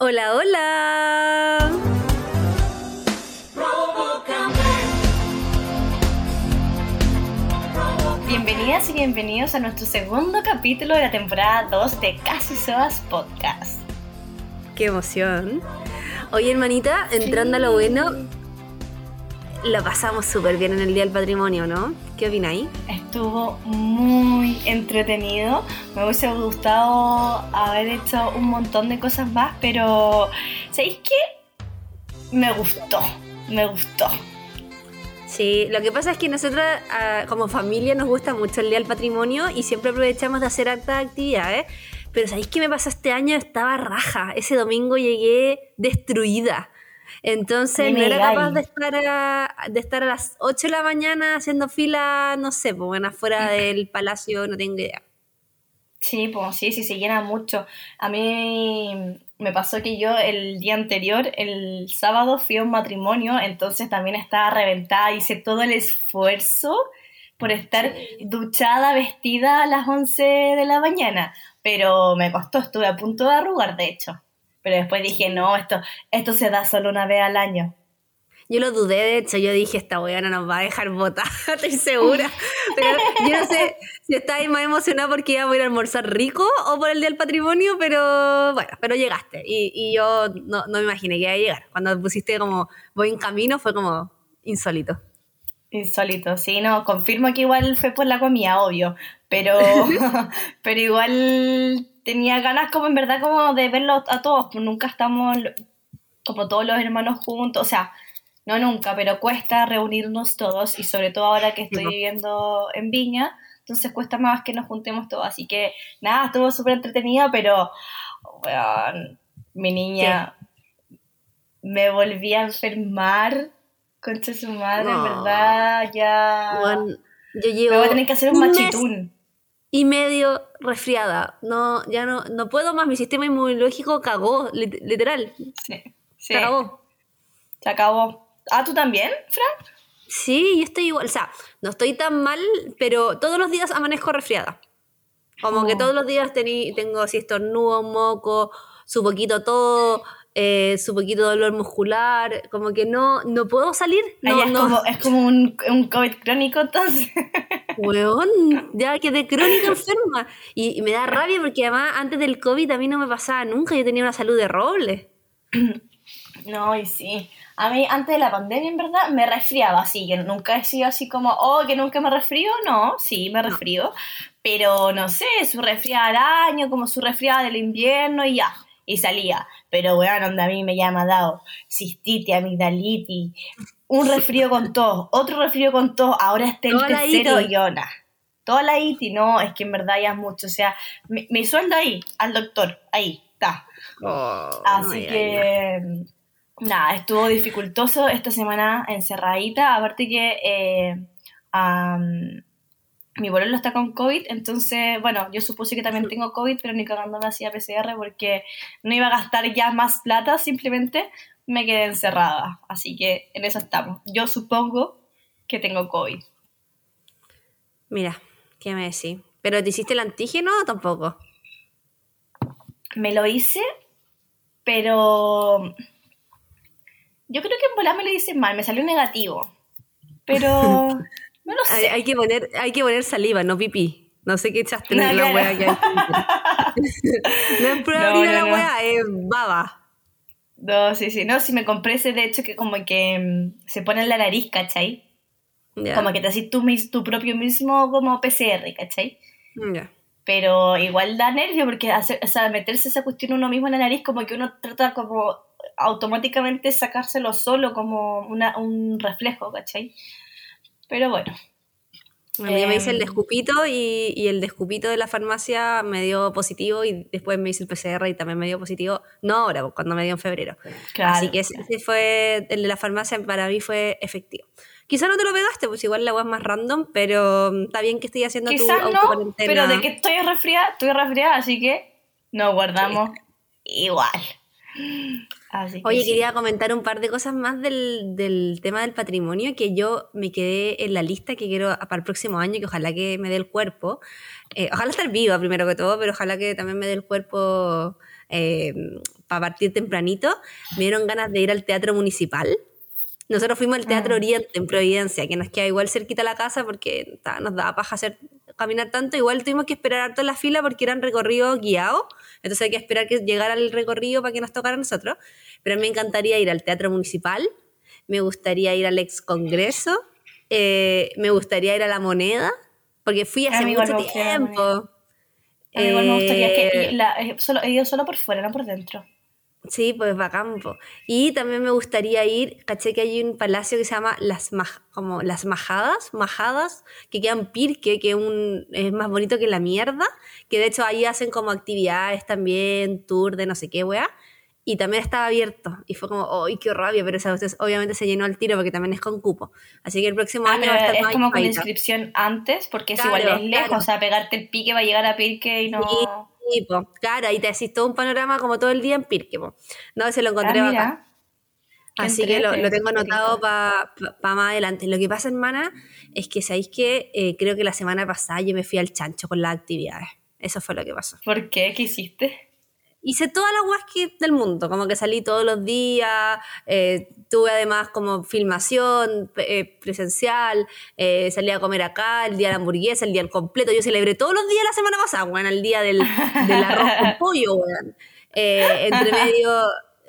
Hola, hola. Bienvenidas y bienvenidos a nuestro segundo capítulo de la temporada 2 de Casi Soas Podcast. Qué emoción. Oye, hermanita, entrando a lo bueno, lo pasamos súper bien en el Día del Patrimonio, ¿no? ¿Qué opináis? Estuvo muy entretenido. Me hubiese gustado haber hecho un montón de cosas más, pero ¿sabéis qué? Me gustó, me gustó. Sí, lo que pasa es que nosotros ah, como familia nos gusta mucho el Día del Patrimonio y siempre aprovechamos de hacer hartas actividades. Pero ¿sabéis qué me pasó este año? Estaba raja. Ese domingo llegué destruida. Entonces no era capaz de estar, a, de estar a las 8 de la mañana haciendo fila, no sé, pues bueno, afuera del palacio, no tengo idea. Sí, pues sí, sí, se llena mucho. A mí me pasó que yo el día anterior, el sábado, fui a un matrimonio, entonces también estaba reventada, hice todo el esfuerzo por estar duchada, vestida a las 11 de la mañana, pero me costó, estuve a punto de arrugar, de hecho. Pero después dije, no, esto, esto se da solo una vez al año. Yo lo dudé, de hecho, yo dije, esta weá no nos va a dejar botar, estoy segura. Pero yo no sé si estáis más emocionada porque iba a ir a almorzar rico o por el Día del Patrimonio, pero bueno, pero llegaste. Y, y yo no, no, me imaginé que iba a llegar. Cuando pusiste como voy en camino fue como insólito. Insólito, sí, no, confirmo que igual fue por la comida, obvio, pero, pero igual tenía ganas como en verdad como de verlos a todos, pues nunca estamos como todos los hermanos juntos, o sea, no nunca, pero cuesta reunirnos todos y sobre todo ahora que estoy viviendo en Viña, entonces cuesta más que nos juntemos todos, así que nada, estuvo súper entretenido, pero mi niña me volví a enfermar, concha su madre, en verdad, ya... yo llevo me voy a tener que hacer un, machitún y medio resfriada. No, ya no, no puedo más. Mi sistema inmunológico cagó, literal. Sí, Se acabó. Se acabó. ¿Ah, tú también, Fran? Sí, yo estoy igual. O sea, no estoy tan mal, pero todos los días amanezco resfriada. Como que oh. todos los días tengo así estornudo, moco, su poquito todo, eh, su poquito dolor muscular, como que no, no puedo salir. No, es, Como, es como un, un COVID crónico entonces. Weón, ya quedé crónica enferma. Y, y, me da rabia porque además antes del COVID a mí no me pasaba nunca, yo tenía una salud de roble. No, y sí. A mí, antes de la pandemia, en verdad, me resfriaba así, que nunca he sido así como, oh, que nunca me resfrío, no, sí, me resfrío, pero no sé, su resfriada al año, como su resfriada del invierno y ya, y salía. Pero bueno, donde a mí me llama dado cistitis, amigdalitis, un resfrío con tos, otro resfrío con tos, ahora está el tercero y ona. Toda la ITI, no, es que en verdad ya es mucho, o sea, mi, sueldo ahí, al doctor, ahí, está. Oh, así que nada, estuvo dificultoso esta semana encerradita, aparte que eh, mi bololo está con COVID, entonces, bueno, yo supuse que también tengo COVID, pero ni cagando me hacía PCR porque no iba a gastar ya más plata, simplemente me quedé encerrada, así que en eso estamos. Yo supongo que tengo COVID. Mira, ¿qué me decís? ¿Pero te hiciste el antígeno o tampoco? Me lo hice, pero yo creo que en volar me lo hice mal, me salió negativo. Pero no lo sé. Hay, que, poner, hay que poner saliva, no pipí. No sé qué echaste en la hueá que hay. no es prueba no, la hueá, es baba. No, sí, sí. No, si me compré ese, de hecho, que como que mm, se pone en la nariz, ¿cachai? Como que te haces tu, tu propio mismo como PCR, ¿cachai? Pero igual da nervio porque hacer, o sea, meterse esa cuestión uno mismo en la nariz como que uno trata como automáticamente sacárselo solo como un reflejo, ¿cachai? Pero bueno. A mí me hice el descupito y, y, el descupito de la farmacia me dio positivo y después me hice el PCR y también me dio positivo, no ahora, cuando me dio en febrero. Así que ese, fue, el de la farmacia para mí fue efectivo. Quizá no te lo pegaste, pues igual la es más random, pero mm, está bien que estoy haciendo Quizás tu no, pero de que estoy resfriada, estoy resfriada, así que nos guardamos igual. Oye, quería comentar un par de cosas más del, tema del patrimonio, que yo me quedé en la lista que quiero para el próximo año, que ojalá que me dé el cuerpo. Eh, ojalá estar viva primero que todo, pero ojalá que también me dé el cuerpo eh, para partir tempranito, me dieron ganas de ir al teatro municipal. Nosotros fuimos al Teatro Ah. Oriente en Providencia, que nos queda igual cerquita a la casa porque ta, nos daba paja hacer, caminar tanto. Igual tuvimos que esperar harto en la fila porque eran recorridos guiados. Entonces hay que esperar que llegara el recorrido para que nos tocara a nosotros. Pero me encantaría ir al Teatro Municipal, me gustaría ir al ex Congreso, eh, me gustaría ir a La Moneda, porque fui hace igual mucho tiempo. A mí igual me gustaría que Eh, la- eh, solo, he ido solo por fuera, no por dentro. Sí, pues bacán. po. Y también me gustaría ir, caché que hay un palacio que se llama Las, Maj- como las Majadas, Majadas, que queda en Pirque, que es, un, es más bonito que la mierda, que de hecho ahí hacen como actividades también, tour de no sé qué, weá. Y también estaba abierto. Y fue como, ¡ay, qué rabia! Pero esa obviamente se llenó al tiro porque también es con cupo. Así que el próximo Ah, año va a estar es más como con inscripción antes, porque es Claro, igual es lejos, claro. o sea, pegarte el pique va a llegar a Pirque y no... Sí, sí, claro, ahí te decís todo un panorama como todo el día en Pirque. No, se lo Ah, encontré bacán. mira. Qué Así que lo, lo tengo anotado para más adelante. Lo que pasa, hermana, es que sabéis que eh, creo que la semana pasada yo me fui al chancho con las actividades. Eso fue lo que pasó. ¿Por qué? ¿Qué hiciste? Hice todas las guas que- del mundo, como que salí todos los días, eh, tuve además como filmación eh, presencial, eh, salí a comer acá, el día de la hamburguesa, el día del completo. Yo celebré todos los días la semana pasada, weón, el día del, del arroz con pollo, weón. Eh, entre medio,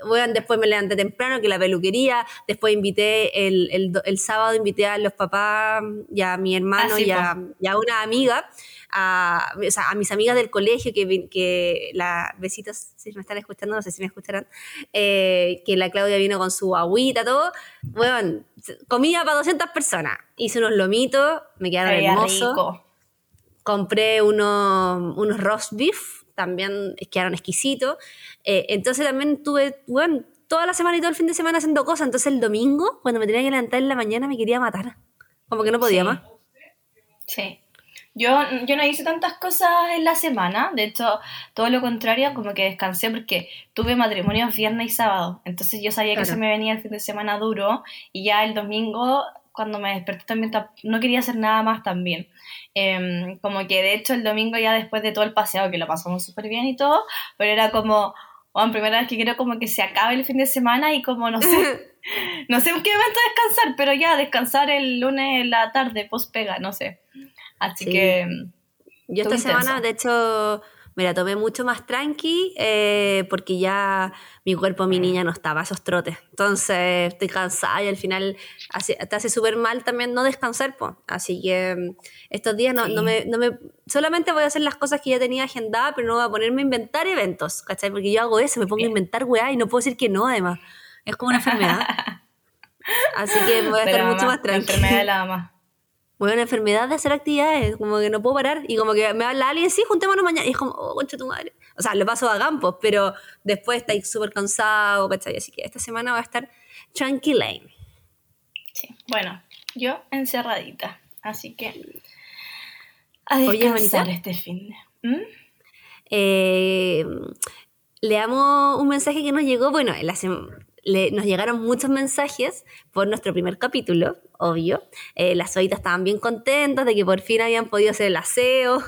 weón, después me levanté temprano, que la peluquería, después invité, el, el, do- el sábado invité a los papás y a mi hermano Ah, sí, y, a, y a una amiga a, o sea, a mis amigas del colegio, que, que la, besitos, si me están escuchando, no sé si me escucharán, eh, que la Claudia vino con su agüita, todo. Bueno, comida para 200 personas. Hice unos lomitos, me quedaron hermosos. rico. Compré unos, unos roast beef, también quedaron exquisitos. Eh, entonces también tuve, bueno, toda la semana y todo el fin de semana haciendo cosas. Entonces el domingo, cuando me tenía que levantar en la mañana, me quería matar. Como que no podía Sí. más. Sí. Yo, yo no hice tantas cosas en la semana, de hecho, todo lo contrario, como que descansé porque tuve matrimonios viernes y sábado, entonces yo sabía que se me venía el fin de semana duro y ya el domingo, cuando me desperté también, no quería hacer nada más también. Em, como que de hecho el domingo ya después de todo el paseo, que lo pasamos súper bien y todo, pero era como, bueno, primera vez que quiero como que se acabe el fin de semana y como no sé, no sé en qué momento descansar, pero ya descansar el lunes en la tarde, post pega, no sé. Así Sí. que Yo Estuvo esta semana, intenso. de hecho, me la tomé mucho más tranqui eh, porque ya mi cuerpo, mi niña no estaba a esos trotes. Entonces estoy cansada y al final hace- te hace súper mal también no descansar. po. Así que mm, estos días no, Sí. no me, no me... Solamente voy a hacer las cosas que ya tenía agendadas, pero no voy a ponerme a inventar eventos, ¿cachai? Porque yo hago eso, me pongo a inventar weá y no puedo decir que no, además. Es como una enfermedad. Así que voy a estar Pero mucho mamá, más la tranquila. enfermedad de la mamá. Bueno, una enfermedad de hacer actividades, como que no puedo parar. Y como que me habla alguien, sí, juntémonos mañana. Y es como, oh, concha tu madre. O sea, lo paso a campos, pero después estáis súper cansado, ¿cachai? Así que esta semana va a estar tranquila. Sí. Bueno, yo encerradita. Así que a Oye, descansar este fin de. ¿Mm? Eh, leamos un mensaje que nos llegó. Bueno, en la sem- le- nos llegaron muchos mensajes por nuestro primer capítulo, obvio. Eh, las oitas estaban bien contentas de que por fin habían podido hacer el aseo.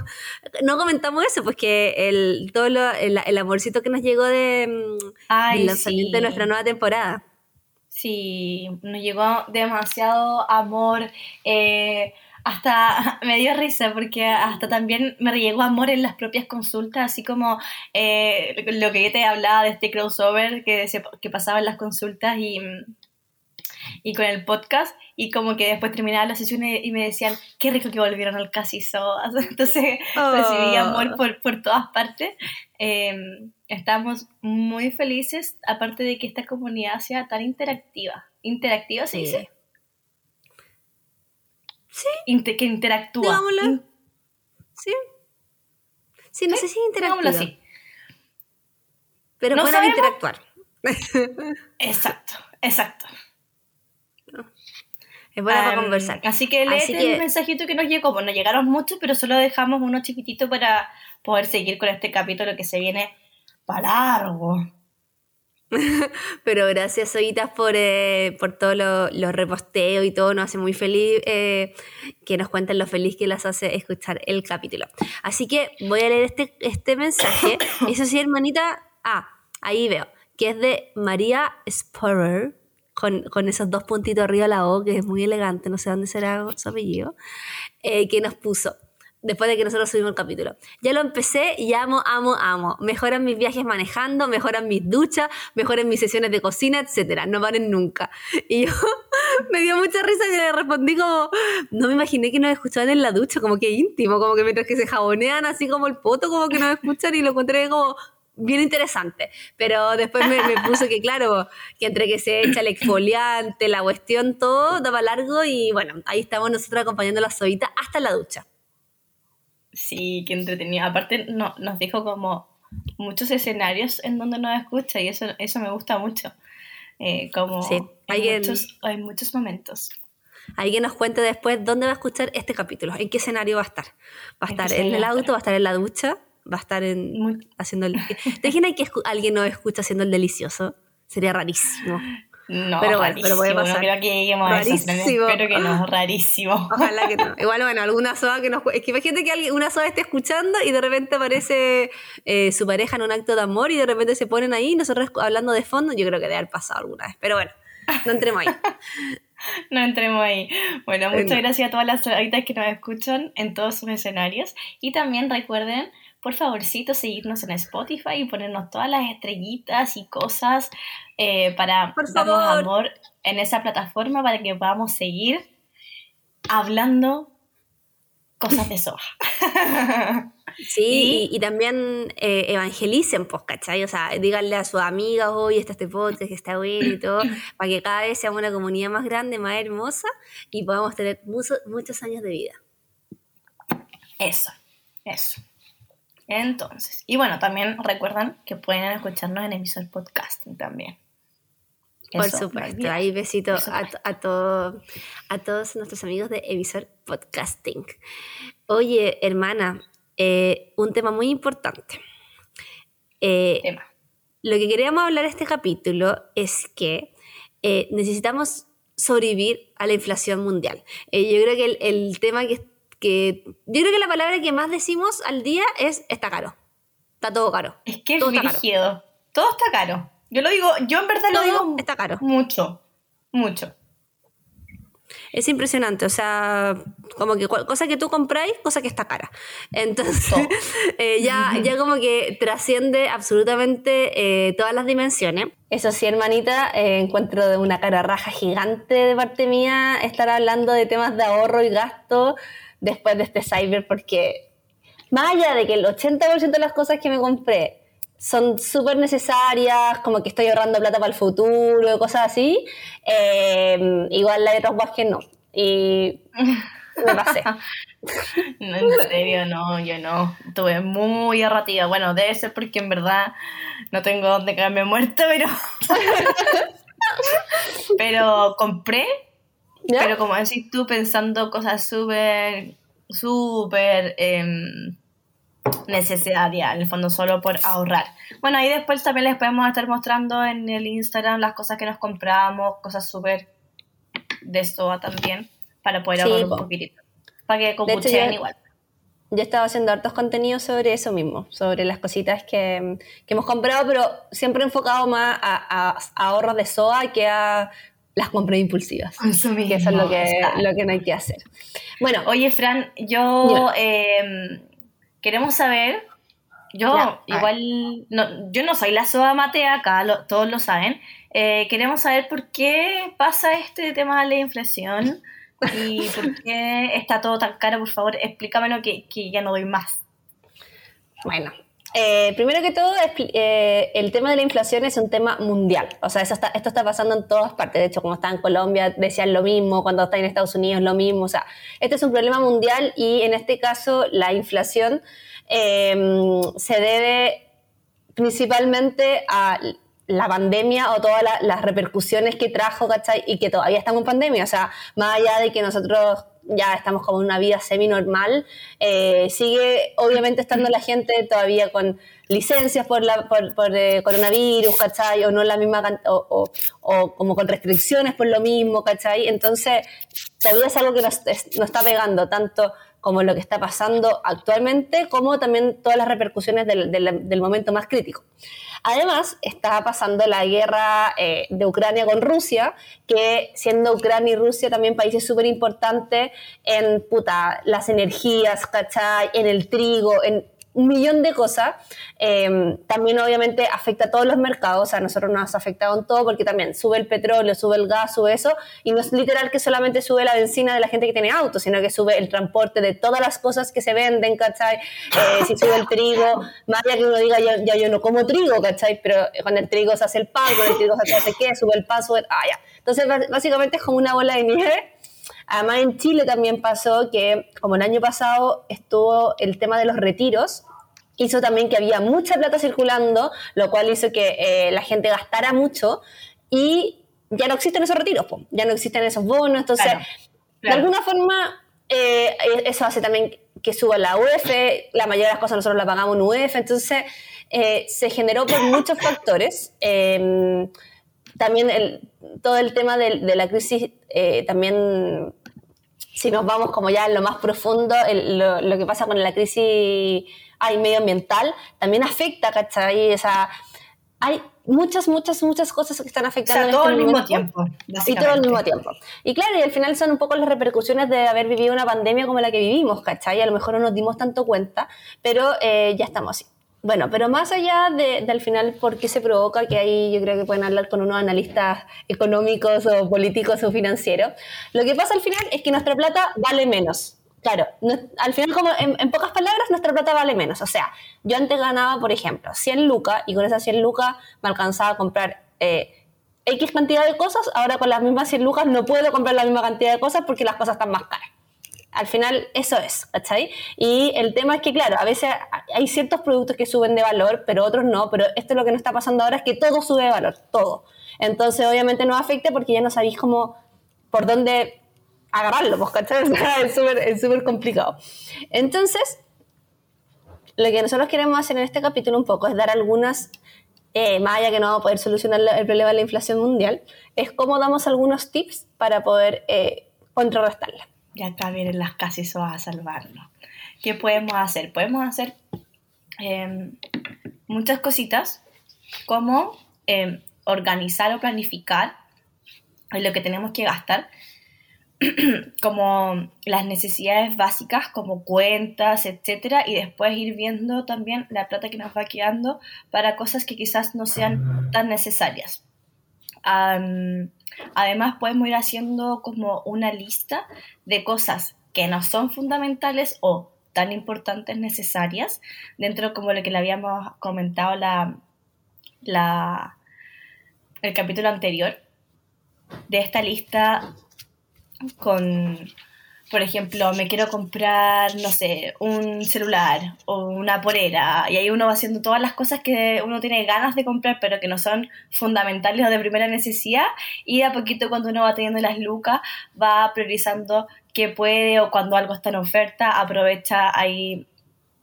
No comentamos eso, pues que el, todo lo- el, el amorcito que nos llegó de, mm, Ay, del lanzamiento sí. de nuestra nueva temporada. Sí, nos llegó demasiado amor. eh, hasta me dio risa porque hasta también me llegó amor en las propias consultas, así como eh, lo que yo te hablaba de este crossover que, se- que pasaba en las consultas y, y con el podcast. Y como que después terminaba la sesión y, y me decían, qué rico que volvieron al casizo. Entonces Oh. recibí amor por, por todas partes. Eh, estamos muy felices, aparte de que esta comunidad sea tan interactiva. ¿Interactiva se Sí. dice? Sí. Que interactúa. Digámoslo. In- Sí. Sí, no sé si interactiva, así. pero No sabemos. interactuar. Exacto, exacto. Es buena para conversar. Así que Así que- el mensajito que nos llegó. Bueno, llegaron muchos, pero solo dejamos uno chiquitito para poder seguir con este capítulo que se viene para largo. Pero gracias, Oitas, por, eh, por todos los los reposteos y todo. Nos hace muy feliz eh, que nos cuenten lo feliz que las hace escuchar el capítulo. Así que voy a leer este, este mensaje. Eso sí, hermanita. Ah, ahí veo. que es de María Sporer, con, con, esos dos puntitos arriba de la O, que es muy elegante, no sé dónde será su apellido, eh, que nos puso después de que nosotros subimos el capítulo. Ya lo empecé y amo, amo, amo. Mejoran mis viajes manejando, mejoran mis duchas, mejoran mis sesiones de cocina, etcétera. No paren nunca. Y yo me dio mucha risa que le respondí como, no me imaginé que nos escuchaban en la ducha, como que íntimo, como que mientras que se jabonean así como el poto, como que nos escuchan y lo encontré como bien interesante. Pero después me, me puso que, claro, que entre que se echa el exfoliante, la cuestión, todo daba largo y bueno, ahí estamos nosotros acompañando a la sobita hasta la ducha. Sí, qué entretenido. Aparte no, nos dijo como muchos escenarios en donde nos escucha y eso, eso me gusta mucho. Eh, como sí, hay, muchos, hay muchos momentos. Alguien nos cuente después dónde va a escuchar este capítulo, en qué escenario va a estar. ¿Va a estar en el auto, va a estar en la ducha, va a estar en, haciendo el... ¿Te imaginas que alguien nos escucha haciendo el delicioso? Sería rarísimo. No, pero bueno, pero puede pasar. No creo que lleguemos rarísimo. a eso. Espero que no, rarísimo. Ojalá que no. Igual, bueno, alguna soda que nos. Es que imagínate que alguien, una soda esté escuchando y de repente aparece eh, su pareja en un acto de amor y de repente se ponen ahí, nosotros hablando de fondo. Yo creo que debe haber pasado alguna vez. Pero bueno, no entremos ahí. no entremos ahí. Bueno, muchas gracias a todas las soditas que nos escuchan en todos sus escenarios. Y también recuerden por favorcito seguirnos en Spotify y ponernos todas las estrellitas y cosas eh, para darnos amor en esa plataforma para que podamos seguir hablando cosas de soja. Sí, y, también eh, evangelicen, pues, ¿cachai? O sea, díganle a sus amigas, hoy está este podcast que está bueno y todo, para que cada vez seamos una comunidad más grande, más hermosa y podamos tener muchos años de vida. Eso, eso. Entonces, y bueno, también recuerdan que pueden escucharnos en emisor podcasting también. Por supuesto, ahí besitos a, a, todo, a todos nuestros amigos de emisor podcasting. Oye, hermana, eh, un tema muy importante. Eh, tema. Lo que queríamos hablar este capítulo es que eh, necesitamos sobrevivir a la inflación mundial. yo creo que el, el tema que que yo creo que la palabra que más decimos al día es está caro. Está todo caro. Es que es todo Todo está caro. Yo lo digo, yo en verdad lo digo está caro. Mucho, mucho. Es impresionante, o sea, como que cosa que tú compráis, cosa que está cara. Entonces, eh, ya, ya como que trasciende absolutamente eh, todas las dimensiones. Eso sí, hermanita, eh, encuentro de una cara raja gigante de parte mía estar hablando de temas de ahorro y gasto después de este cyber porque más allá de que el 80% de las cosas que me compré son súper necesarias, como que estoy ahorrando plata para el futuro, cosas así, eh, igual la de otros que no. Y me pasé. no, en serio, no, yo no. Tuve muy errativa. Bueno, debe ser porque en verdad no tengo dónde quedarme muerta, pero. pero compré pero como decís tú, pensando cosas súper, súper eh, necesarias, en el fondo solo por ahorrar. Bueno, ahí después también les podemos estar mostrando en el Instagram las cosas que nos compramos, cosas súper de esto también, para poder ahorrar un poquitito. Para que compuchen igual. Yo he estado haciendo hartos contenidos sobre eso mismo, sobre las cositas que, que hemos comprado, pero siempre enfocado más a, a ahorros de SOA que a las compras impulsivas. Eso que eso es lo que, lo que no hay que hacer. Bueno, oye, Fran, yo em, queremos saber. Yo igual, no, yo no soy la soda matea, acá todos lo saben. Eh, queremos saber por qué pasa este tema de la inflación y por qué está todo tan caro. Por favor, explícamelo que, que ya no doy más. Bueno, eh, primero que todo, eh, el tema de la inflación es un tema mundial. O sea, esto está pasando en todas partes. De hecho, como está en Colombia, decían lo mismo, cuando está en Estados Unidos, lo mismo. O sea, este es un problema mundial y en este caso la inflación eh, se debe principalmente a la pandemia o todas las repercusiones que trajo, ¿cachai? Y que todavía estamos en pandemia. O sea, más allá de que nosotros ya estamos como en una vida semi-normal, eh, sigue obviamente estando la gente todavía con licencias por, la, por, por eh, coronavirus, ¿cachai? O no la misma, o, o, como con restricciones por lo mismo, ¿cachai? Entonces, todavía es algo que nos está pegando tanto como lo que está pasando actualmente, como también todas las repercusiones del, del, momento más crítico. Además, está pasando la guerra eh, de Ucrania con Rusia, que siendo Ucrania y Rusia también países súper importantes en puta, las energías, ¿cachai? En el trigo, en un millón de cosas. Em, también obviamente afecta a todos los mercados, a nosotros nos ha afectado en todo porque también sube el petróleo, sube el gas, sube eso, y no es literal que solamente sube la benzina de la gente que tiene autos, sino que sube el transporte de todas las cosas que se venden, ¿cachai? Eh, si sube el trigo, más allá que uno diga, ya, yo no como trigo, ¿cachai? Pero con el trigo se hace el pan, con el trigo se hace qué, sube el pan, sube... Ah, ya. Entonces básicamente es como una bola de nieve. Además, en Chile también pasó que, como el año pasado estuvo el tema de los retiros, hizo también que había mucha plata circulando, lo cual hizo que eh, la gente gastara mucho y ya no existen esos retiros, ya no existen esos bonos, entonces, de alguna forma, eh, eso hace también que suba la UF, la mayoría de las cosas nosotros las pagamos en UF, entonces eh, se generó por muchos factores. También todo el tema de, la crisis, también si nos vamos como ya en lo más profundo, lo, lo, que pasa con la crisis hay medioambiental, también afecta, ¿cachai? O sea, hay muchas, muchas, muchas cosas que están afectando. O sea, todo al mismo tiempo. Y todo al mismo tiempo. Y claro, y al final son un poco las repercusiones de haber vivido una pandemia como la que vivimos, ¿cachai? A lo mejor no nos dimos tanto cuenta, pero eh, ya estamos así. Bueno, pero más allá de, al final por qué se provoca, que ahí yo creo que pueden hablar con unos analistas económicos o políticos o financieros, lo que pasa al final es que nuestra plata vale menos. Claro, al final, como en, pocas palabras, nuestra plata vale menos. O sea, yo antes ganaba, por ejemplo, 100 lucas y con esas 100 lucas me alcanzaba a comprar eh, X cantidad de cosas. Ahora con las mismas 100 lucas no puedo comprar la misma cantidad de cosas porque las cosas están más caras. Al final, eso es, ¿cachai? Y el tema es que, claro, a veces hay ciertos productos que suben de valor, pero otros no. Pero esto es lo que nos está pasando ahora es que todo sube de valor, todo. Entonces, obviamente, nos afecta porque ya no sabéis cómo, por dónde agarrarlo, pues, ¿cachai? es súper complicado. Entonces, lo que nosotros queremos hacer en este capítulo un poco es dar algunas, eh, más allá que no vamos a poder solucionar el problema de la inflación mundial, es cómo damos algunos tips para poder eh, contrarrestarla. Y acá vienen las casi a salvarnos. ¿Qué podemos hacer? Podemos hacer em, muchas cositas, como em, organizar o planificar lo que tenemos que gastar como las necesidades básicas como cuentas, etcétera, y después ir viendo también la plata que nos va quedando para cosas que quizás no sean tan necesarias. Además, podemos ir haciendo como una lista de cosas que no son fundamentales o tan importantes necesarias dentro como lo que le habíamos comentado la, la, el capítulo anterior de esta lista con, por ejemplo, me quiero comprar, no sé, un celular o una polera, y ahí uno va haciendo todas las cosas que uno tiene ganas de comprar, pero que no son fundamentales o de primera necesidad, y a poquito cuando uno va teniendo las lucas, va priorizando qué puede o cuando algo está en oferta, aprovecha ahí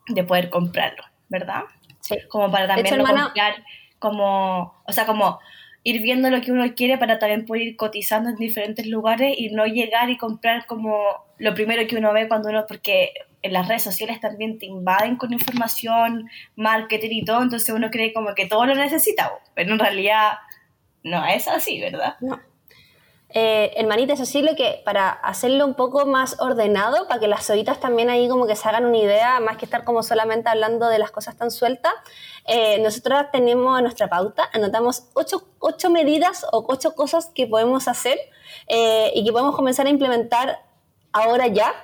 de poder comprarlo, ¿verdad? Sí. Como para también no comprar como, o sea, como ir viendo lo que uno quiere para también poder ir cotizando en diferentes lugares y no llegar y comprar como lo primero que uno ve cuando uno, porque en las redes sociales también te invaden con información, marketing y todo, entonces uno cree como que todo lo necesita, pero en realidad no es así, ¿verdad? No. Eh, hermanita, eso sí, lo que para hacerlo un poco más ordenado, para que las oitas también ahí como que se hagan una idea, más que estar como solamente hablando de las cosas tan sueltas, eh, nosotros tenemos nuestra pauta, anotamos ocho, ocho, medidas o ocho cosas que podemos hacer eh, y que podemos comenzar a implementar ahora ya,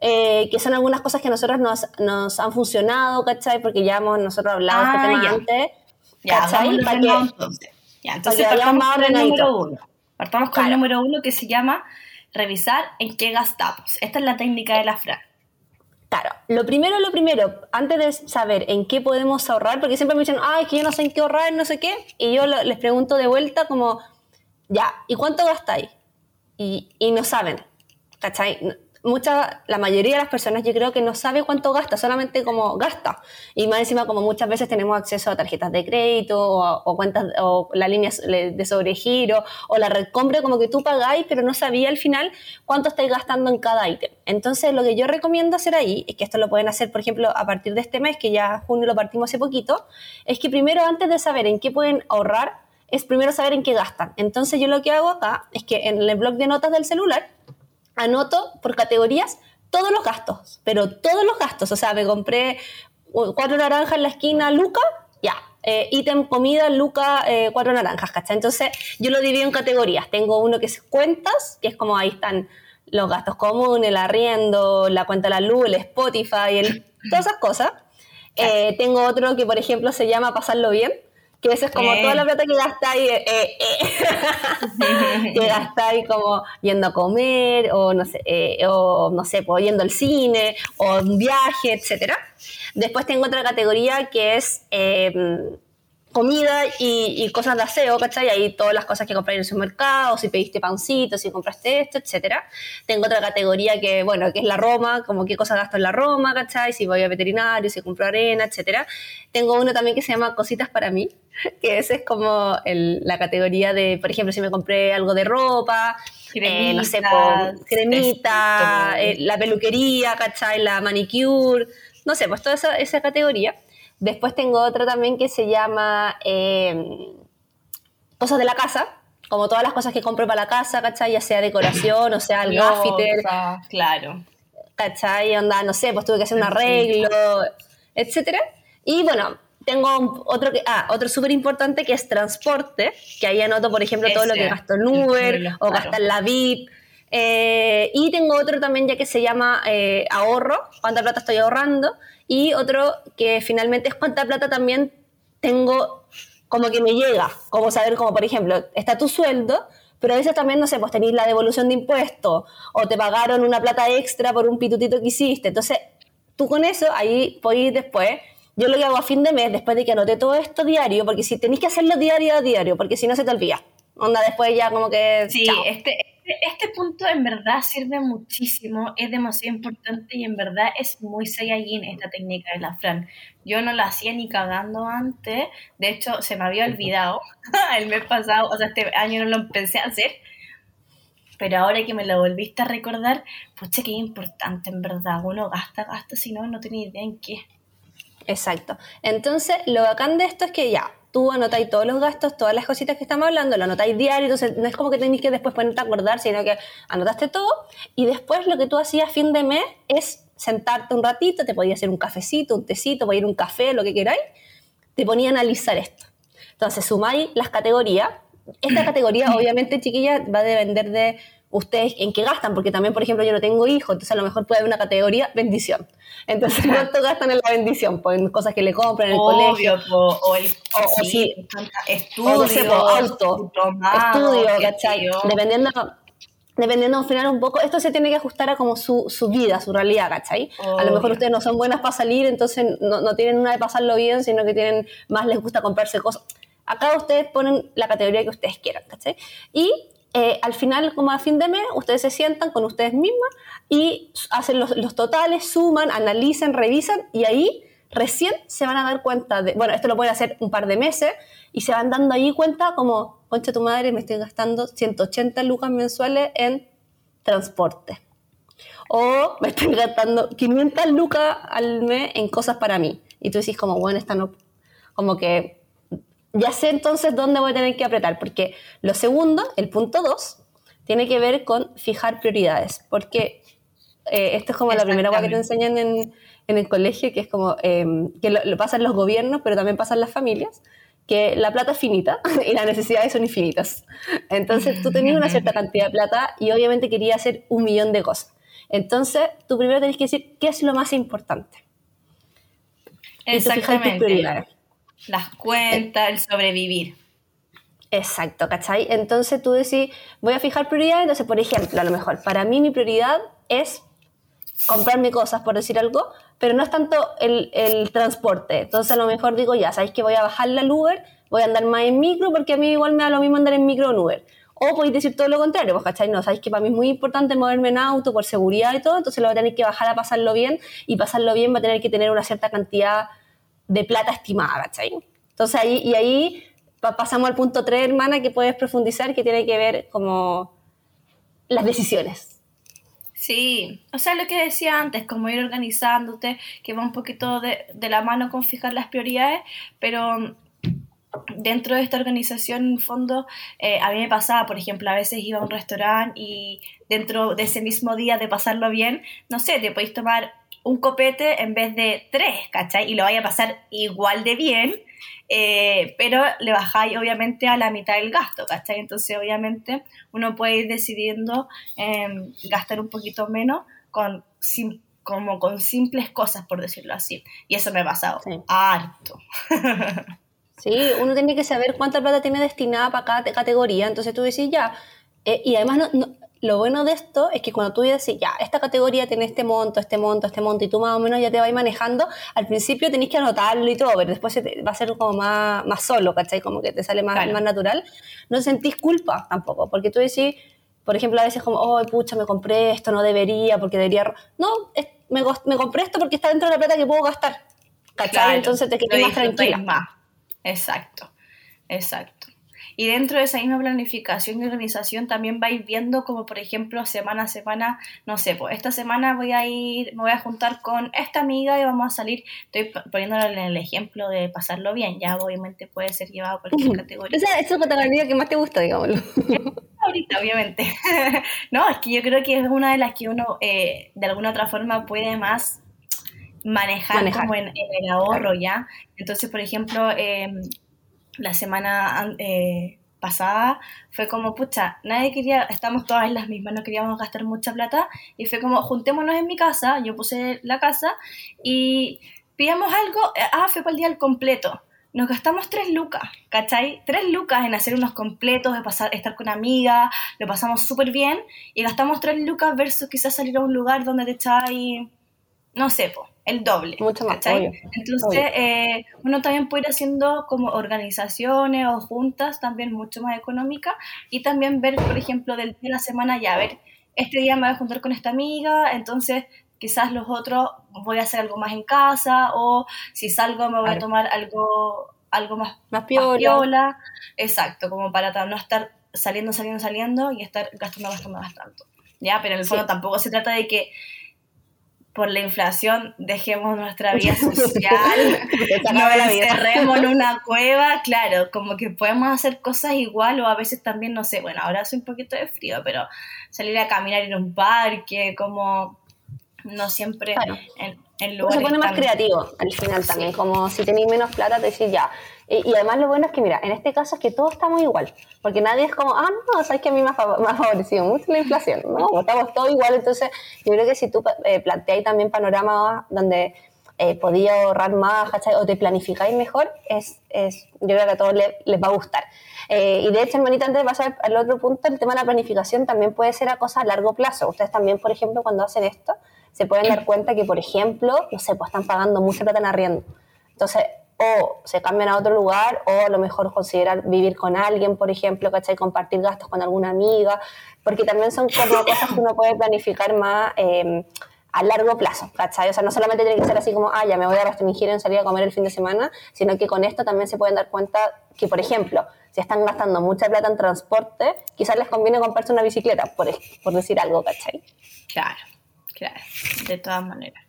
eh, que son algunas cosas que a nosotros nos, nos, han funcionado, ¿cachai? Porque ya hemos nosotros hablado de este ah, tema antes, ¿cachai? Para que, entonces. Ya, entonces más ordenadito. Partamos con el número uno que se llama revisar en qué gastamos. Esta es la técnica de la Fran. Claro, lo primero, lo primero, antes de saber en qué podemos ahorrar, porque siempre me dicen, ay, es que yo no sé en qué ahorrar, no sé qué, y yo les pregunto de vuelta como, ya, ¿y cuánto gastáis? Y, y no saben, ¿cachai? Mucha, la mayoría de las personas yo creo que no sabe cuánto gasta, solamente como gasta. Y más encima como muchas veces tenemos acceso a tarjetas de crédito o, cuentas o la línea de sobregiro o la red compra como que tú pagáis pero no sabía al final cuánto estáis gastando en cada ítem. Entonces lo que yo recomiendo hacer ahí, es que esto lo pueden hacer por ejemplo a partir de este mes, que ya junio lo partimos hace poquito, es que primero antes de saber en qué pueden ahorrar, es primero saber en qué gastan. Entonces yo lo que hago acá es que en el blog de notas del celular anoto por categorías todos los gastos, pero todos los gastos. O sea, me compré cuatro naranjas en la esquina, Luca, ya. Eh, ítem comida, Luca, eh, cuatro naranjas, ¿cachai? Entonces yo lo divido en categorías. Tengo uno que es cuentas, que es como ahí están los gastos comunes, el arriendo, la cuenta de la luz, el Spotify, el, todas esas cosas. Eh, tengo otro que, por ejemplo, se llama Pasarlo Bien, que eso es como toda la plata que gastáis, eh, eh, eh. que gastáis como yendo a comer, o no sé, eh, o no sé, pues, yendo al cine, o un viaje, etcétera. Después tengo otra categoría que es comida y, cosas de aseo, ¿cachai? Ahí todas las cosas que compráis en el supermercado, si pediste pancito, si compraste esto, etcétera. Tengo otra categoría que, bueno, que es la Roma, como qué cosas gasto en la Roma, ¿cachai? Si voy a veterinario, si compro arena, etcétera. Tengo uno también que se llama Cositas para mí, que ese es como la categoría de, por ejemplo, si me compré algo de ropa, eh, no sé, cremita, eh, la peluquería, ¿cachai? La manicure, no sé, pues toda esa, esa categoría. Después tengo otra también que se llama eh, Cosas de la casa, como todas las cosas que compro para la casa, ¿cachai? Ya sea decoración, o sea, el gaffiter. Claro. ¿Cachai? Onda, no sé, pues tuve que hacer un arreglo, etcétera. Y bueno, tengo otro que, ah, otro súper importante que es transporte, que ahí anoto, por ejemplo, todo lo que gasto en Uber o gasto en la VIP. Eh, y tengo otro también ya que se llama eh, ahorro, cuánta plata estoy ahorrando y otro que finalmente es cuánta plata también tengo como que me llega, como saber, como por ejemplo, está tu sueldo, pero a veces también, no sé, pues tenéis la devolución de impuestos o te pagaron una plata extra por un pitutito que hiciste. Entonces, tú con eso, ahí podéis después, yo lo que hago a fin de mes, después de que anoté todo esto diario, porque si tenéis que hacerlo diario a diario, porque si no se te olvida. Onda, después ya como que... Sí, este este, este punto en verdad sirve muchísimo, es demasiado importante y en verdad es muy Saiyajin esta técnica de la Fran. Yo no la hacía ni cagando antes, de hecho se me había olvidado el mes pasado, o sea, este año no lo empecé a hacer, pero ahora que me lo volviste a recordar, pucha, que importante en verdad, uno gasta, gasta, si no, no tiene idea en qué. Exacto. Entonces, lo bacán de esto es que ya, tú anotáis todos los gastos, todas las cositas que estamos hablando, lo anotáis diario, entonces no es como que tenéis que después ponerte a acordar, sino que anotaste todo y después lo que tú hacías a fin de mes es sentarte un ratito, te podía hacer un cafecito, un tecito, podía ir un café, lo que queráis, te ponía a analizar esto. Entonces sumáis las categorías. Esta categoría, obviamente, chiquilla, va a depender de ustedes en qué gastan, porque también, por ejemplo, yo no tengo hijos, entonces a lo mejor puede haber una categoría bendición. Entonces, ¿cuánto gastan en la bendición? Pues en cosas que le compran en el colegio. o, el, o, sí, estudio, o auto, estudio, ¿cachai? Dependiendo, dependiendo al final un poco, esto se tiene que ajustar a como su, su vida, su realidad, ¿cachai? A lo mejor ustedes no son buenas para salir, entonces no, no tienen una de pasarlo bien, sino que tienen más les gusta comprarse cosas. Acá ustedes ponen la categoría que ustedes quieran, ¿cachai? Y eh, al final, como a fin de mes, ustedes se sientan con ustedes mismas y hacen los, totales, suman, analizan, revisan y ahí recién se van a dar cuenta de, bueno, esto lo pueden hacer un par de meses y se van dando ahí cuenta como, concha tu madre, me estoy gastando 180 lucas mensuales en transporte. O me estoy gastando 500 lucas al mes en cosas para mí. Y tú decís como, bueno, esta no, como que ya sé entonces dónde voy a tener que apretar, porque lo segundo, el punto dos, tiene que ver con fijar prioridades, porque eh, esto es como la primera cosa que te enseñan en, en, el colegio, que es como em, que lo, pasan los gobiernos, pero también pasan las familias, que la plata es finita y las necesidades son infinitas. Entonces tú tenías una cierta cantidad de plata y obviamente querías hacer un millón de cosas. Entonces tú primero tenés que decir qué es lo más importante. Exactamente. Y prioridades las cuentas, el sobrevivir. Exacto, ¿cachai? Entonces tú decís, voy a fijar prioridades, entonces, por ejemplo, a lo mejor, para mí mi prioridad es comprarme cosas, por decir algo, pero no es tanto el, el transporte. Entonces a lo mejor digo, ya, ¿sabéis que voy a bajarle al Uber? Voy a andar más en micro porque a mí igual me da lo mismo andar en micro o en Uber. O podéis decir todo lo contrario, pues, ¿cachai? No, sabéis que para mí es muy importante moverme en auto por seguridad y todo, entonces lo voy a tener que bajar a pasarlo bien y pasarlo bien va a tener que tener una cierta cantidad de plata estimada, ¿cachai? Entonces ahí, y ahí pasamos al punto 3, hermana, que puedes profundizar, que tiene que ver como las decisiones. Sí, o sea, lo que decía antes, como ir organizándote, que va un poquito de, de la mano con fijar las prioridades, pero dentro de esta organización, en fondo, eh, a mí me pasaba, por ejemplo, a veces iba a un restaurante y dentro de ese mismo día de pasarlo bien, no sé, te podéis tomar un copete en vez de tres, ¿cachai? Y lo vaya a pasar igual de bien, eh, pero le bajáis obviamente a la mitad del gasto, ¿cachai? Entonces, obviamente, uno puede ir decidiendo em, gastar un poquito menos con, como con simples cosas, por decirlo así. Y eso me ha pasado harto. Sí, uno tiene que saber cuánta plata tiene destinada para cada categoría. Entonces tú decís, ya. Eh, y además, lo bueno de esto es que cuando tú dices, ya, esta categoría tiene este monto, este monto, este monto, y tú más o menos ya te vas manejando, al principio tenés que anotarlo y todo, pero después va a ser como más, más solo, ¿cachai? Como que te sale más, más natural. No sentís culpa tampoco, porque tú decís, por ejemplo, a veces como, oh, pucha, me compré esto, no debería, porque debería... No, me, me compré esto porque está dentro de la plata que puedo gastar. ¿Cachai? Entonces te quedas más tranquila. Exacto, exacto. Y dentro de esa misma planificación y organización también vais viendo como por ejemplo semana a semana, no sé, pues esta semana voy a ir, me voy a juntar con esta amiga y vamos a salir, estoy poniéndole el ejemplo de pasarlo bien, ya obviamente puede ser llevado a cualquier categoría. O sea, es la categoría que más te gusta, digámoslo. Ahorita, obviamente. no, es que yo creo que es una de las que uno eh, de alguna otra forma puede más manejar, como en, el ahorro, ¿ya? Entonces, por ejemplo, em, la semana eh, pasada fue como, pucha, nadie quería, estamos todas en las mismas, no queríamos gastar mucha plata, y fue como, juntémonos en mi casa, yo puse la casa, y pillamos algo, eh, ah, fue para el día al completo. Nos gastamos tres lucas, ¿cachai? Tres lucas en hacer unos completos, de pasar, estar con amigas, lo pasamos súper bien, y gastamos tres lucas versus quizás salir a un lugar donde te echáis, no sé, po, el doble. Mucho más. Entonces, eh, uno también puede ir haciendo como organizaciones o juntas también mucho más económicas y también ver, por ejemplo, del día de la semana, ya, a ver, este día me voy a juntar con esta amiga, entonces quizás los otros voy a hacer algo más en casa o si salgo me voy a tomar algo algo más, más piola. Exacto, como para no estar saliendo, saliendo, saliendo y estar gastando, gastando, gastando. Ya, pero en el fondo tampoco se trata de que por la inflación dejemos nuestra vida social, nos encerremos en una cueva, claro, como que podemos hacer cosas igual o a veces también, no sé, bueno, ahora hace un poquito de frío, pero salir a caminar en un parque, como no siempre en, Se pone más creativo al final también, como si tenéis menos plata, te decís ya, y, además lo bueno es que, mira, en este caso es que todos estamos igual, porque nadie es como, ah, no, sabes que a mí me ha, favorecido mucho la inflación, ¿no? Estamos todos igual, entonces yo creo que si tú eh, planteáis también panoramas donde eh, podías ahorrar más, ¿cachai? O te planificáis mejor, es, es, yo creo que a todos les, les va a gustar. Eh, y de hecho, hermanita, antes de pasar al otro punto, el tema de la planificación también puede ser a cosas a largo plazo. Ustedes también, por ejemplo, cuando hacen esto, se pueden dar cuenta que, por ejemplo, no sé, pues están pagando mucha plata en arriendo. Entonces, o se cambian a otro lugar o a lo mejor considerar vivir con alguien, por ejemplo, ¿cachai? Compartir gastos con alguna amiga, porque también son como cosas que uno puede planificar más em, a largo plazo, ¿cachai? O sea, no solamente tiene que ser así como, ah, ya me voy a restringir en salir a comer el fin de semana, sino que con esto también se pueden dar cuenta que, por ejemplo, si están gastando mucha plata en transporte, quizás les conviene comprarse una bicicleta, por, por decir algo, ¿cachai? Claro, de todas maneras.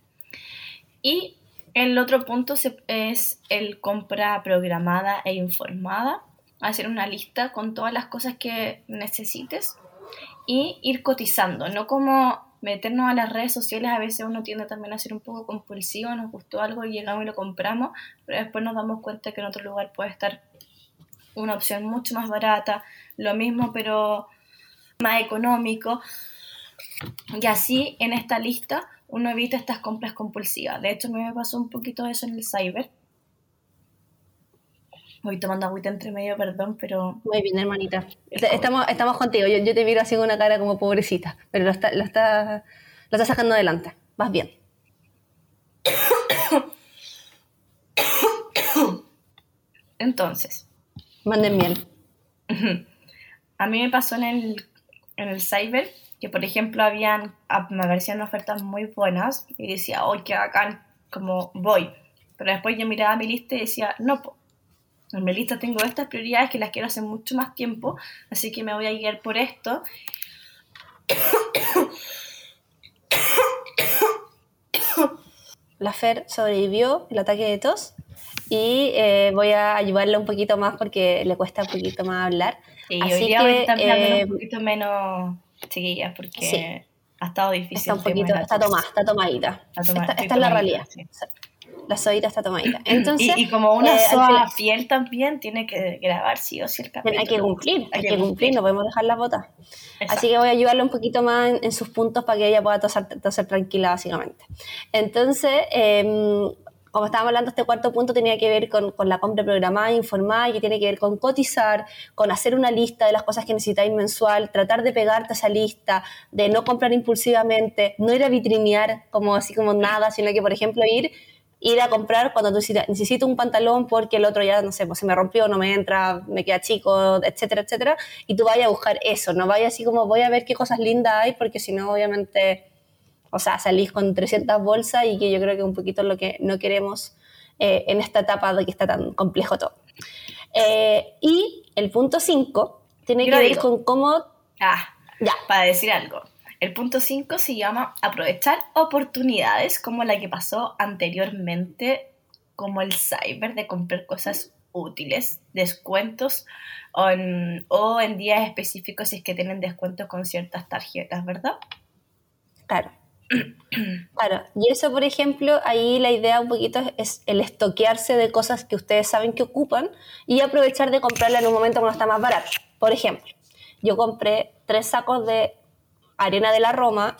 Y el otro punto es el compra programada e informada. Hacer una lista con todas las cosas que necesites y ir cotizando, no como meternos a las redes sociales, a veces uno tiende también a ser un poco compulsivo, nos gustó algo y llegamos y lo compramos, pero después nos damos cuenta que en otro lugar puede estar una opción mucho más barata, lo mismo pero más económico. Y así en esta lista uno evita estas compras compulsivas. De hecho, a mí me pasó un poquito eso en el cyber. Voy tomando agüita entre medio, perdón, pero... Muy bien, hermanita. Estamos, estamos contigo. Yo, te miro así con una cara como pobrecita, pero lo está, lo está, lo está sacando adelante. Vas bien. Entonces. Manden miel. A mí me pasó en el, en el cyber que, por ejemplo, habían, me aparecían ofertas muy buenas y decía, ¡ay, qué bacán! Como voy. Pero después yo miraba mi lista y decía, no, en mi lista tengo estas prioridades que las quiero hacer mucho más tiempo, así que me voy a guiar por esto. La Fer sobrevivió el ataque de tos y eh, voy a ayudarle un poquito más porque le cuesta un poquito más hablar. Y Así hoy día que, voy a eh, un poquito menos chiquillas porque ha estado difícil. Está un poquito, está tomada, está tomadita. esta, es la realidad. La soita está tomadita. Entonces, y, como una eh, soa fiel también tiene que grabar sí o sí el capítulo. Hay que cumplir, hay, que, cumplir, no podemos dejar las botas. Así que voy a ayudarle un poquito más en, sus puntos para que ella pueda toser, toser tranquila, básicamente. Entonces, eh, como estábamos hablando, este cuarto punto tenía que ver con, con, la compra programada, informada, y que tiene que ver con cotizar, con hacer una lista de las cosas que necesitáis mensual, tratar de pegarte a esa lista, de no comprar impulsivamente, no ir a vitrinear como así como nada, sino que, por ejemplo, ir ir a comprar cuando tú necesito un pantalón porque el otro ya, no sé, pues se me rompió, no me entra, me queda chico, etcétera, etcétera, y tú vayas a buscar eso, no vayas así como voy a ver qué cosas lindas hay, porque si no, obviamente o sea, salís con 300 bolsas y que yo creo que es un poquito lo que no queremos eh, en esta etapa de que está tan complejo todo. Eh, y el punto 5 tiene que ver con cómo... Ah, ya. Para decir algo. El punto 5 se llama aprovechar oportunidades como la que pasó anteriormente, como el cyber de comprar cosas útiles, descuentos o en, o en días específicos si es que tienen descuentos con ciertas tarjetas, ¿verdad? Claro. Claro, y eso, por ejemplo, ahí la idea un poquito es el estoquearse de cosas que ustedes saben que ocupan y aprovechar de comprarla en un momento cuando está más barato. Por ejemplo, yo compré tres sacos de arena de la Roma,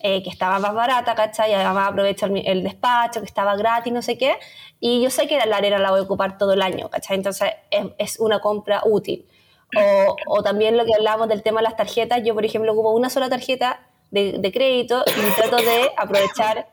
eh, que estaba más barata, ¿cachai? Y además aprovecho el, despacho, que estaba gratis, no sé qué, y yo sé que la arena la voy a ocupar todo el año, ¿cachai? Entonces es, una compra útil. O, o también lo que hablábamos del tema de las tarjetas, yo por ejemplo ocupo una sola tarjeta de, crédito y trato de aprovechar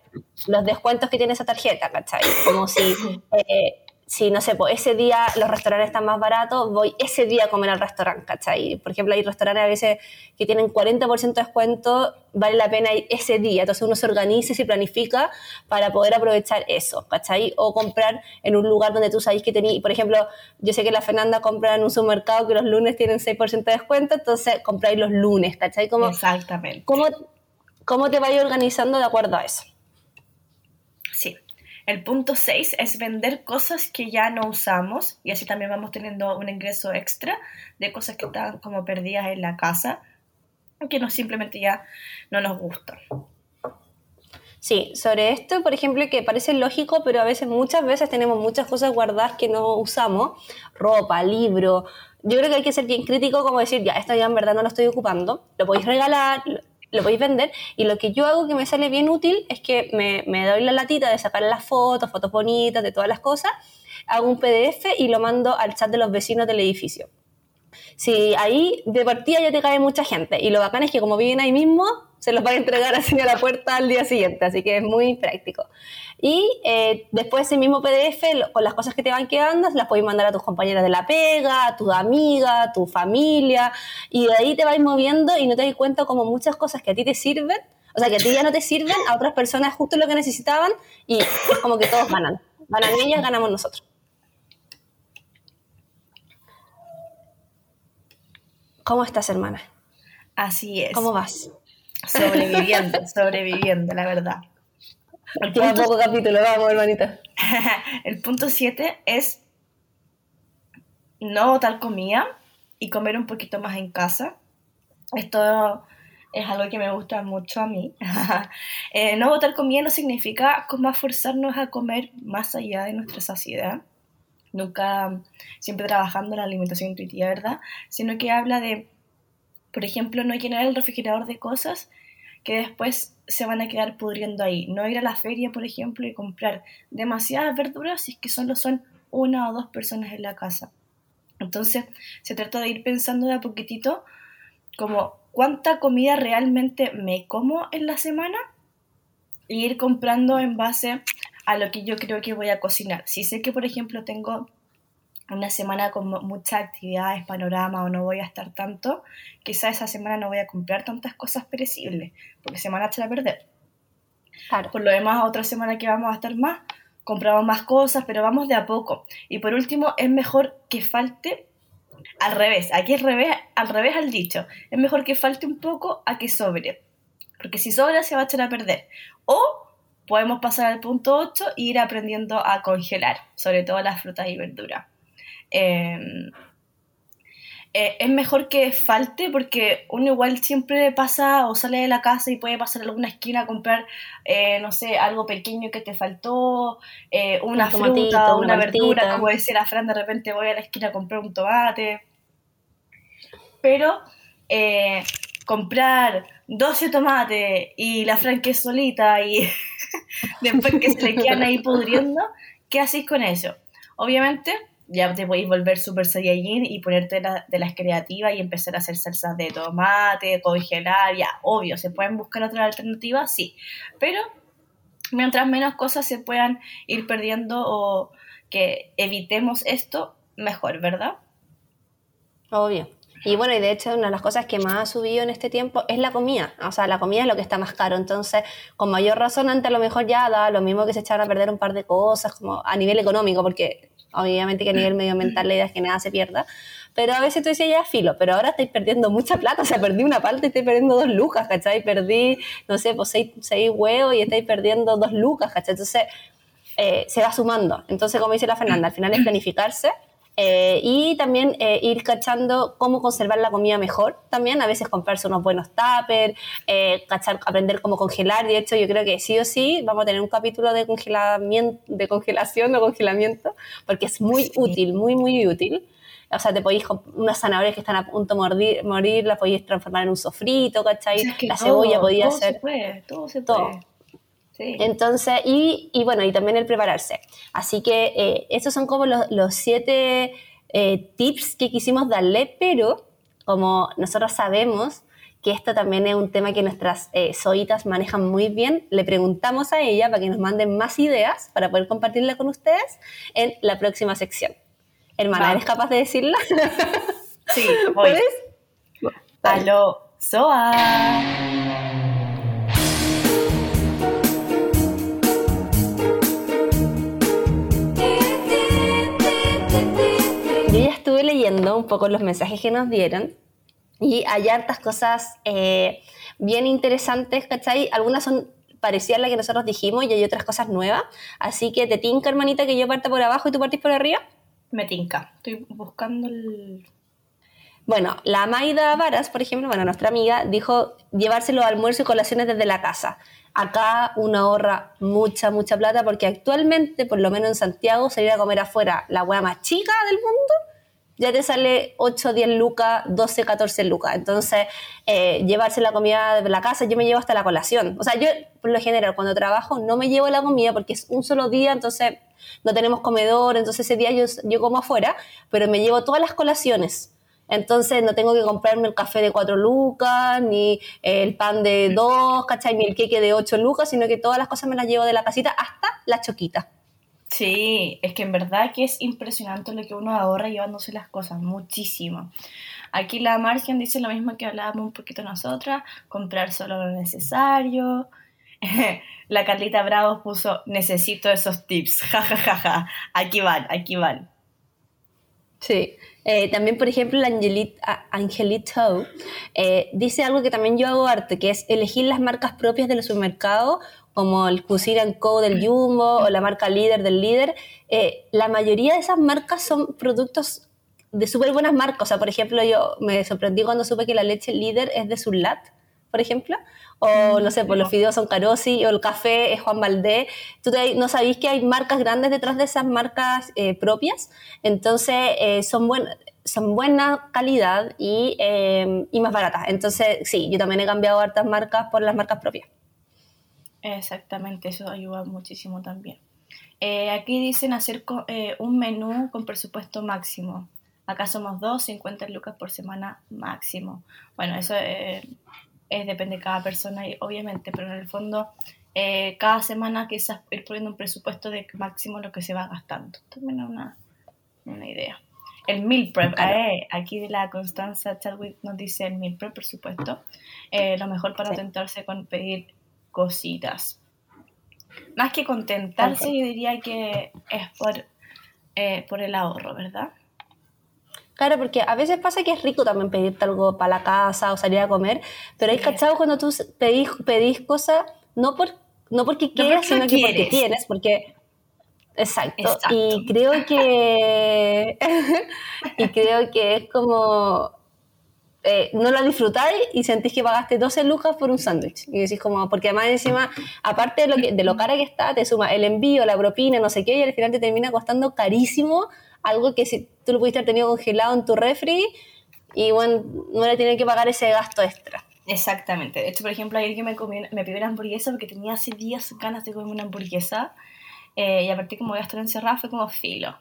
los descuentos que tiene esa tarjeta, ¿cachai? Como si, eh, si no sé, pues ese día los restaurantes están más baratos, voy ese día a comer al restaurante, ¿cachai? Por ejemplo, hay restaurantes a veces que tienen 40% de descuento, vale la pena ir ese día, entonces uno se organiza y se planifica para poder aprovechar eso, ¿cachai? O comprar en un lugar donde tú sabes que tenéis, por ejemplo, yo sé que la Fernanda compra en un supermercado que los lunes tienen 6% de descuento, entonces compráis los lunes, ¿cachai? Como, Exactamente. ¿cómo, ¿Cómo te vais organizando de acuerdo a eso? El punto 6 es vender cosas que ya no usamos y así también vamos teniendo un ingreso extra de cosas que están como perdidas en la casa, que no simplemente ya no nos gustan. Sí, sobre esto, por ejemplo, que parece lógico, pero a veces, muchas veces tenemos muchas cosas guardadas que no usamos, ropa, libro. Yo creo que hay que ser bien crítico, como decir, ya, esto ya en verdad no lo estoy ocupando, lo podéis regalar, lo podéis vender y lo que yo hago que me sale bien útil es que me, me doy la latita de sacar las fotos, fotos bonitas de todas las cosas, hago un PDF y lo mando al chat de los vecinos del edificio. Si ahí de partida ya te cae mucha gente y lo bacán es que como viven ahí mismo, se los van a entregar así a la puerta al día siguiente, así que es muy práctico. Y eh, después ese mismo PDF, con las cosas que te van quedando, las puedes mandar a tus compañeras de la pega, a tus amigas, a tu familia, y de ahí te vas moviendo y no te das cuenta como muchas cosas que a ti te sirven, o sea, que a ti ya no te sirven, a otras personas justo lo que necesitaban, y es como que todos ganan. Ganan ellas, ganamos nosotros. ¿Cómo estás, hermana? Así es. ¿Cómo vas? Sobreviviendo, sobreviviendo, la verdad. El punto, poco capítulo, vamos, hermanita. el punto 7 es no botar comida y comer un poquito más en casa. Esto es algo que me gusta mucho a mí. Eh, no botar comida no significa como forzarnos a comer más allá de nuestra saciedad. Nunca, siempre trabajando en la alimentación intuitiva, ¿verdad? Sino que habla de, por ejemplo, no llenar el refrigerador de cosas que después se van a quedar pudriendo ahí. No ir a la feria, por ejemplo, y comprar demasiadas verduras si es que solo son una o dos personas en la casa. Entonces, se trata de ir pensando de a poquitito como cuánta comida realmente me como en la semana y ir comprando en base a lo que yo creo que voy a cocinar. Si sé que, por ejemplo, tengo una semana con muchas actividades, panorama o no voy a estar tanto, quizá esa semana no voy a comprar tantas cosas perecibles, porque se van a echar a perder. Por lo demás, otra semana que vamos a estar más, compramos más cosas, pero vamos de a poco. Y por último, es mejor que falte al revés, aquí es revés, al revés al dicho, es mejor que falte un poco a que sobre, porque si sobra se va a echar a perder. O podemos pasar al punto 8 e ir aprendiendo a congelar, sobre todo las frutas y verduras. Em, eh, es mejor que falte porque uno igual siempre pasa o sale de la casa y puede pasar a alguna esquina a comprar, eh, no sé, algo pequeño que te faltó, eh, una fruta, una, verdura, como decía la Fran, de repente voy a la esquina a comprar un tomate. Pero comprar 12 tomates y la Fran que es solita y después que se le quedan ahí pudriendo, ¿qué hacéis con eso? Obviamente ya te podéis volver super saiyajin y ponerte de las creativas y empezar a hacer salsas de tomate, congelar, ya, obvio, se pueden buscar otras alternativas, sí, pero mientras menos cosas se puedan ir perdiendo o que evitemos esto, mejor, ¿verdad? Obvio. Y bueno, y de hecho una de las cosas que más ha subido en este tiempo es la comida. O sea, la comida es lo que está más caro. Entonces, con mayor razón, antes a lo mejor ya da lo mismo que se echaron a perder un par de cosas, como a nivel económico, porque obviamente que a nivel medioambiental la idea es que nada se pierda. Pero a veces tú decías ya filo, pero ahora estáis perdiendo mucha plata. O sea, perdí una parte y estoy perdiendo dos lucas, ¿cachai? Perdí, no sé, pues seis, seis huevos y estáis perdiendo dos lucas, ¿cachai? Entonces, eh, se va sumando. Entonces, como dice la Fernanda, al final es planificarse eh, y también eh, ir cachando cómo conservar la comida mejor. También a veces comprarse unos buenos tuppers, eh, cachar, aprender cómo congelar. De hecho, yo creo que sí o sí vamos a tener un capítulo de, congelamiento, de congelación o congelamiento, porque es muy útil, muy, muy útil. O sea, te podéis unas zanahorias que están a punto de morir, las podéis transformar en un sofrito, ¿cachai? la cebolla podía ser. Se puede, todo se puede. Entonces, y, y, bueno, y también el prepararse. Así que eh, estos son como los, los siete eh, tips que quisimos darle, pero como nosotros sabemos que esto también es un tema que nuestras eh, zoitas manejan muy bien, le preguntamos a ella para que nos manden más ideas para poder compartirla con ustedes en la próxima sección. Hermana, ¿eres capaz de decirla? Sí, ¿puedes? Aló, Soa. Leyendo un poco los mensajes que nos dieron y hay hartas cosas eh, bien interesantes, ¿cachai? Algunas son parecidas a las que nosotros dijimos y hay otras cosas nuevas. Así que te tinca, hermanita, que yo parta por abajo y tú partís por arriba. Me tinca. Estoy buscando el... Bueno, la Maida Varas, por ejemplo, bueno, nuestra amiga, dijo llevarse los almuerzos y colaciones desde la casa. Acá uno ahorra mucha, mucha plata porque actualmente, por lo menos en Santiago, salir a comer afuera la hueá más chica del mundo ya te sale 8, 10 lucas, 12, 14 lucas. Entonces, eh, llevarse la comida de la casa, yo me llevo hasta la colación. O sea, yo, por lo general, cuando trabajo, no me llevo la comida porque es un solo día, entonces no tenemos comedor, entonces ese día yo, yo como afuera, pero me llevo todas las colaciones. Entonces no tengo que comprarme el café de 4 lucas, ni el pan de 2, ¿cachai? Ni el queque de 8 lucas, sino que todas las cosas me las llevo de la casita hasta la choquita. Sí, es que en verdad que es impresionante lo que uno ahorra llevándose las cosas, muchísimo. Aquí la Margen dice lo mismo que hablábamos un poquito nosotras, comprar solo lo necesario. la Carlita Bravo puso, necesito esos tips, jajajaja, ja, ja, ja. aquí van, aquí van. Sí, eh, también por ejemplo la Angelito eh, dice algo que también yo hago arte, que es elegir las marcas propias del supermercado como el Cuisine Co del Jumbo o la marca líder del líder, eh, la mayoría de esas marcas son productos de súper buenas marcas. O sea, por ejemplo, yo me sorprendí cuando supe que la leche líder es de Surlat, por ejemplo. O no sé, pues los fideos son Carosi o el café es Juan Valdé. Tú no sabéis que hay marcas grandes detrás de esas marcas eh, propias. Entonces, eh, son buenas son buena calidad y, y, más baratas. Entonces, sí, yo también he cambiado hartas marcas por las marcas propias. Exactamente, eso ayuda muchísimo también. Eh, aquí dicen hacer eh, un menú con presupuesto máximo. Acá somos dos, 50 lucas por semana máximo. Bueno, eso eh, es, depende de cada persona, obviamente, pero en el fondo cada semana quizás ir poniendo un presupuesto de máximo lo que se va gastando. También es una, una idea. El meal prep, eh, aquí la Constanza Chadwick nos dice el meal prep, por supuesto. Eh, lo mejor para tentarse con pedir cositas. Más que contentarse, yo diría que es por, eh, por el ahorro, ¿verdad? Claro, porque a veces pasa que es rico también pedirte algo para la casa o salir a comer, pero hay cachado cuando tú pedís, pedís cosas no, por, no porque quieras, sino que porque tienes, porque Exacto. Y creo que. y creo que es como. Eh, no lo disfrutáis y sentís que pagaste 12 lucas por un sándwich. Y decís como, porque además encima, aparte de lo, que, de lo cara que está, te suma el envío, la propina, no sé qué, y al final te termina costando carísimo algo que si tú lo pudiste haber tenido congelado en tu refri y bueno, no le tienen que pagar ese gasto extra. Exactamente. De hecho, por ejemplo, ayer que me, comí, me pedí una hamburguesa porque tenía hace días ganas de comer una hamburguesa eh, y a partir como voy a estar encerrada fue como filo.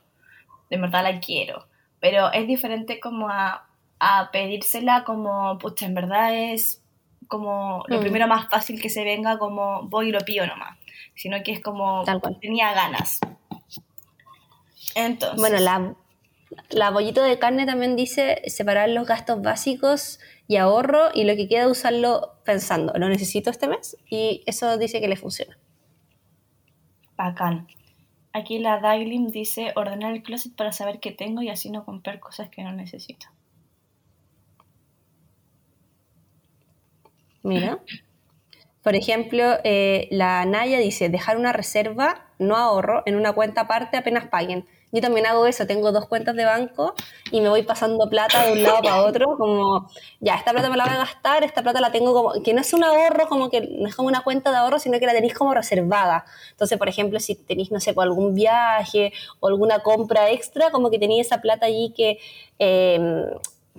De verdad la quiero. Pero es diferente como a, a pedírsela como, pucha, en verdad es como lo mm. primero más fácil que se venga como voy y lo pido nomás. Sino que es como tenía ganas. Entonces. Bueno, la, la bollito de carne también dice separar los gastos básicos y ahorro y lo que queda usarlo pensando, lo necesito este mes y eso dice que le funciona. Bacán. Aquí la Daglin dice ordenar el closet para saber qué tengo y así no comprar cosas que no necesito. Mira. Por ejemplo, eh, la Naya dice dejar una reserva, no ahorro, en una cuenta aparte apenas paguen. Yo también hago eso, tengo dos cuentas de banco y me voy pasando plata de un lado para otro, como, ya, esta plata me la voy a gastar, esta plata la tengo como, que no es un ahorro, como que no es como una cuenta de ahorro, sino que la tenéis como reservada. Entonces, por ejemplo, si tenéis, no sé, por algún viaje o alguna compra extra, como que tenéis esa plata allí que... Em,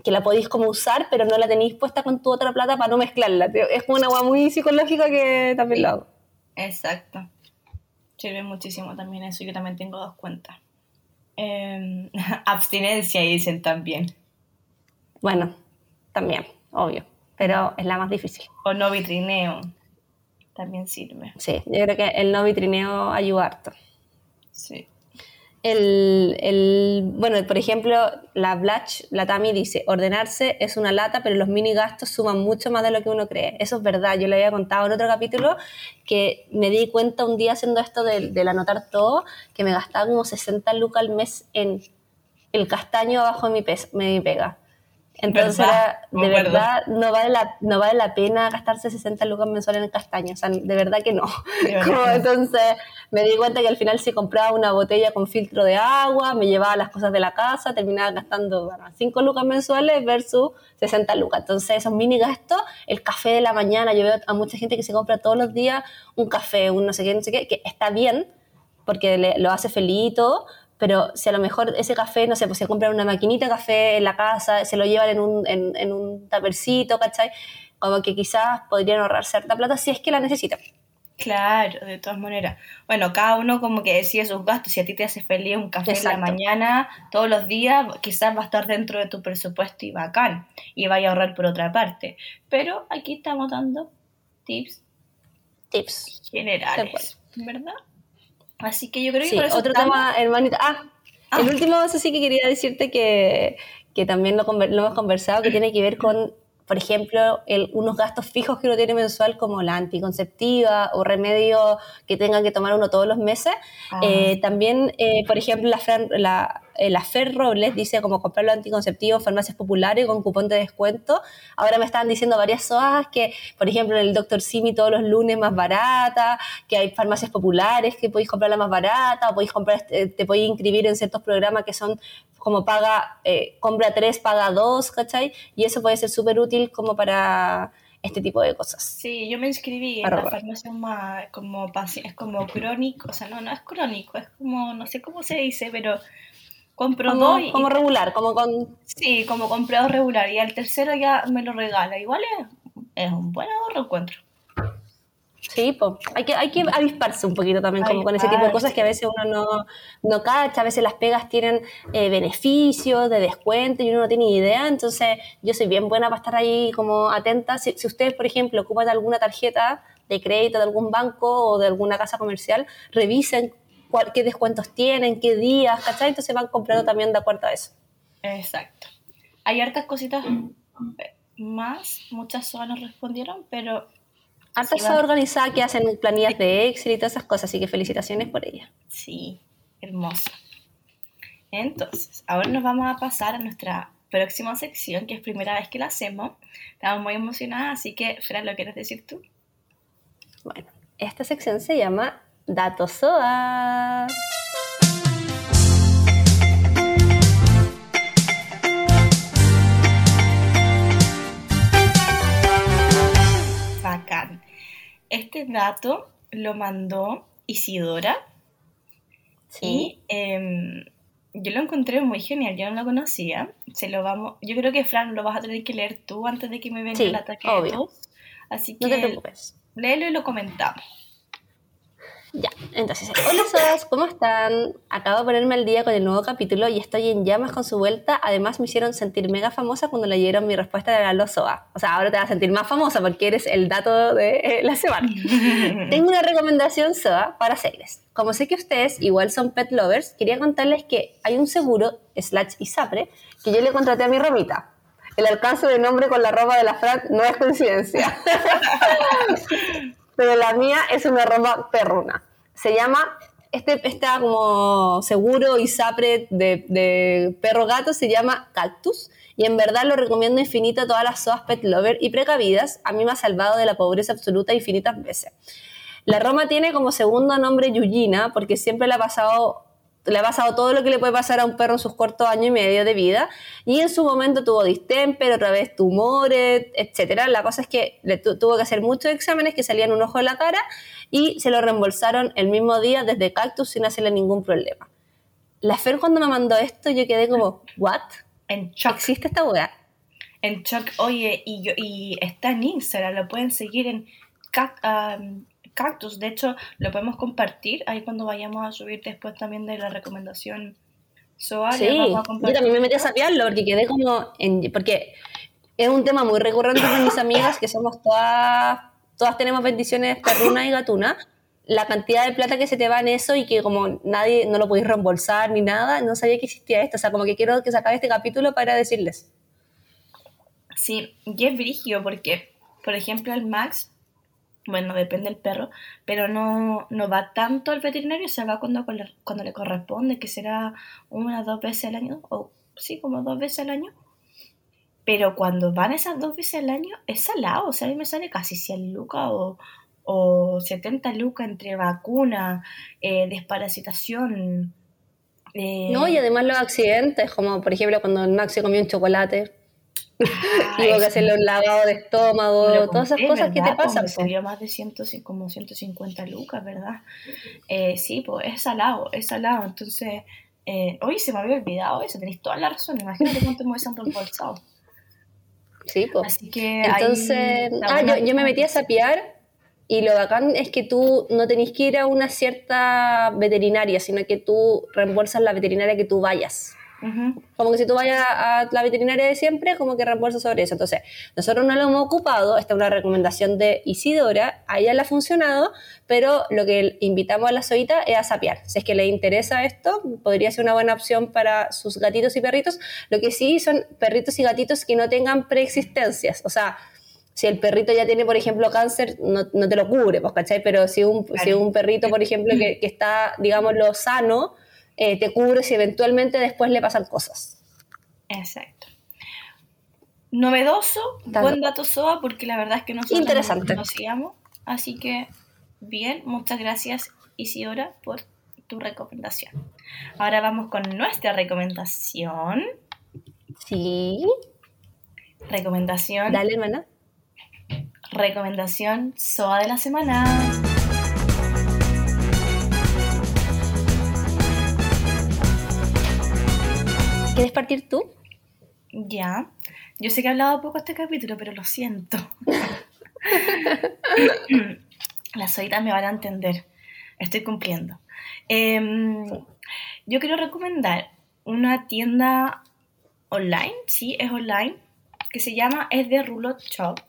que la podéis como usar, pero no la tenéis puesta con tu otra plata para no mezclarla. Es como una agua muy psicológica que también lo hago. Exacto. Sirve muchísimo también eso. Yo también tengo dos cuentas. Em, abstinencia, dicen también. Bueno, también, obvio, pero es la más difícil. O no vitrineo, también sirve. Sí, yo creo que el no vitrineo ayuda harto. Sí. El, el, bueno, por ejemplo, la Blatch, la Tami dice, ordenarse es una lata, pero los mini gastos suman mucho más de lo que uno cree. Eso es verdad, yo le había contado en otro capítulo que me di cuenta un día haciendo esto del, del anotar todo, que me gastaba como 60 lucas al mes en el castaño abajo de mi, pez, de mi pega. Entonces, de verdad, no vale, la, no vale la pena gastarse 60 lucas mensuales en castañas. O sea, de verdad que no. entonces, me di cuenta que al final si compraba una botella con filtro de agua, me llevaba las cosas de la casa, terminaba gastando bueno, 5 lucas mensuales versus 60 lucas. Entonces, esos mini gastos, el café de la mañana, yo veo a mucha gente que se compra todos los días un café, un no sé qué, no sé qué, que está bien, porque lo hace feliz y todo, pero si a lo mejor ese café, no sé, pues se compran una maquinita de café en la casa, se lo llevan en un, en, en un tapercito, ¿cachai? Como que quizás podrían ahorrar cierta plata si es que la necesitan. Claro, de todas maneras. Bueno, cada uno como que decide sus gastos. Si a ti te hace feliz un café en la mañana, todos los días, quizás va a estar dentro de tu presupuesto y bacán. Y vaya a ahorrar por otra parte. Pero aquí estamos dando tips. Tips. Generales. ¿Verdad? Así que yo creo que por eso otro tema, hermanita. Ah, el ah. último, eso sí que quería decirte que, que también lo, lo, hemos conversado, que tiene que ver con, por ejemplo, el, unos gastos fijos que uno tiene mensual, como la anticonceptiva o remedio que tengan que tomar uno todos los meses. Ah. Eh, también, eh, por ejemplo, la, la la Fer Robles dice como comprar los anticonceptivos farmacias populares con cupón de descuento. Ahora me estaban diciendo varias SOAS que, por ejemplo, en el Dr. Simi todos los lunes más barata, que hay farmacias populares que podéis comprarla más barata, o podéis comprar, eh, te podéis inscribir en ciertos programas que son como paga, eh, compra tres, paga dos, ¿cachai? Y eso puede ser súper útil como para este tipo de cosas. Sí, yo me inscribí en la farmacia más como es como crónico, o sea, no, no es crónico, es como, no sé cómo se dice, pero compro como, dos. como regular, como con. Sí, como comprado regular. Y al tercero ya me lo regala. Igual es, es un buen ahorro, encuentro. Sí, pues hay que, hay que avisparse un poquito también como con ese tipo de cosas que a veces uno no, no cacha, a veces las pegas tienen eh, beneficios de descuento y uno no tiene idea, entonces yo soy bien buena para estar ahí como atenta. Si, si ustedes, por ejemplo, ocupan alguna tarjeta de crédito de algún banco o de alguna casa comercial, revisen cuál, qué descuentos tienen, qué días, ¿cachai? Entonces van comprando también de acuerdo a eso. Exacto. Hay hartas cositas más, muchas nos respondieron, pero... Hartas sí, organizadas que hacen planillas de Excel y todas esas cosas, así que felicitaciones por ellas. Sí, hermoso. Entonces, ahora nos vamos a pasar a nuestra próxima sección, que es primera vez que la hacemos. Estamos muy emocionadas, así que, Fran, ¿lo quieres decir tú? Bueno, esta sección se llama Datos SOA. Este dato lo mandó Isidora. Sí. Y eh, yo lo encontré muy genial, yo no lo conocía. Se lo vamos, yo creo que Fran lo vas a tener que leer tú antes de que me venga el ataque de tos. Así que no te preocupes. léelo y lo comentamos. Ya, entonces, hola Sodas, ¿cómo están? Acabo de ponerme al día con el nuevo capítulo y estoy en llamas con su vuelta. Además, me hicieron sentir mega famosa cuando leyeron mi respuesta de la Lozoa. O sea, ahora te vas a sentir más famosa porque eres el dato de eh, la semana. Tengo una recomendación SOA para hacerles. Como sé que ustedes igual son pet lovers, quería contarles que hay un seguro, slash ISAPRE, que yo le contraté a mi romita. El alcance de nombre con la ropa de la Fran no es coincidencia. pero la mía es una ropa perruna. Se llama, este está como seguro y sapre de, perro gato, se llama Cactus. Y en verdad lo recomiendo infinito a todas las SOAS pet lover y precavidas. A mí me ha salvado de la pobreza absoluta infinitas veces. La Roma tiene como segundo nombre Yuyina, porque siempre le ha pasado le ha pasado todo lo que le puede pasar a un perro en sus cortos años y medio de vida, y en su momento tuvo distemper, otra vez tumores, etcétera. La cosa es que le tuvo que hacer muchos exámenes que salían un ojo de la cara y se lo reembolsaron el mismo día desde Cactus sin hacerle ningún problema. La Fer cuando me mandó esto yo quedé como, ¿what? En shock. ¿Existe esta weá? En shock, oye, y, yo, y está en Instagram, lo pueden seguir en um, cactus. De hecho, lo podemos compartir ahí cuando vayamos a subir después también de la recomendación SOA. Sí, yo también me metí a sapearlo porque quedé como. En, porque es un tema muy recurrente con mis amigas que somos todas. Todas tenemos bendiciones perruna y gatuna. La cantidad de plata que se te va en eso y que como nadie no lo podéis reembolsar ni nada, no sabía que existía esto. O sea, como que quiero que se acabe este capítulo para decirles. Sí, y es brigio porque, por ejemplo, el Max bueno, depende del perro, pero no, no va tanto al veterinario, se va cuando, cuando le corresponde, que será una o dos veces al año, o sí, como dos veces al año. Pero cuando van esas dos veces al año, es salado, o sea, a mí me sale casi 100 lucas o, o 70 lucas entre vacuna, eh, desparasitación. Eh, no, y además los accidentes, como por ejemplo cuando el Max se comió un chocolate. Tengo que hacerle un lavado de estómago, todas esas cosas que te pasan. Me salió más de 100, como 150 lucas, ¿verdad? Eh, sí, pues es salado, es salado. Entonces, eh, hoy se me había olvidado eso, tenéis toda la razón. Imagínate cuánto me hubiesen reembolsado. Sí, pues. Así que. Entonces, ah, yo, yo me metí a sapear y lo bacán es que tú no tenés que ir a una cierta veterinaria, sino que tú reembolsas la veterinaria que tú vayas. Como que si tú vayas a la veterinaria de siempre, como que reembolsa sobre eso. Entonces, nosotros no lo hemos ocupado, esta es una recomendación de Isidora, a ella le ha funcionado, pero lo que invitamos a la Zoita es a sapear. Si es que le interesa esto, podría ser una buena opción para sus gatitos y perritos. Lo que sí son perritos y gatitos que no tengan preexistencias, o sea, si el perrito ya tiene, por ejemplo, cáncer, no, no te lo cubre, pues, ¿cachai? Pero si un, si un perrito, por ejemplo, que, que está, digámoslo, sano, eh, te cubre si eventualmente después le pasan cosas. Exacto. Novedoso, buen dato SOA, porque la verdad es que nosotros Interesante. no conocíamos. Así que, bien, muchas gracias Isidora por tu recomendación. Ahora vamos con nuestra recomendación. Sí. Recomendación. Dale, hermana. Recomendación SOA de la semana. ¿Quieres partir tú? Ya. Yo sé que he hablado poco este capítulo, pero lo siento. Las oídas me van a entender. Estoy cumpliendo. Em, yo quiero recomendar una tienda online, sí, es online, que se llama Es de Rulot Shop.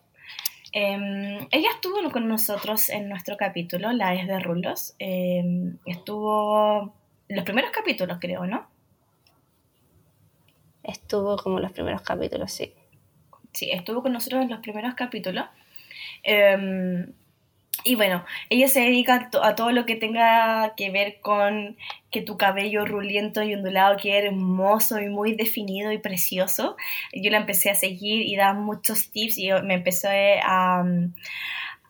Em, ella estuvo con nosotros en nuestro capítulo, la es de Rulos. Em, estuvo los primeros capítulos, creo, ¿no? Estuvo como los primeros capítulos, sí. Sí, estuvo con nosotros en los primeros capítulos. Em, y bueno, ella se dedica a, todo lo que tenga que ver con que tu cabello ruliento y ondulado quede hermoso y muy definido y precioso. Yo la empecé a seguir y da muchos tips y me empecé a,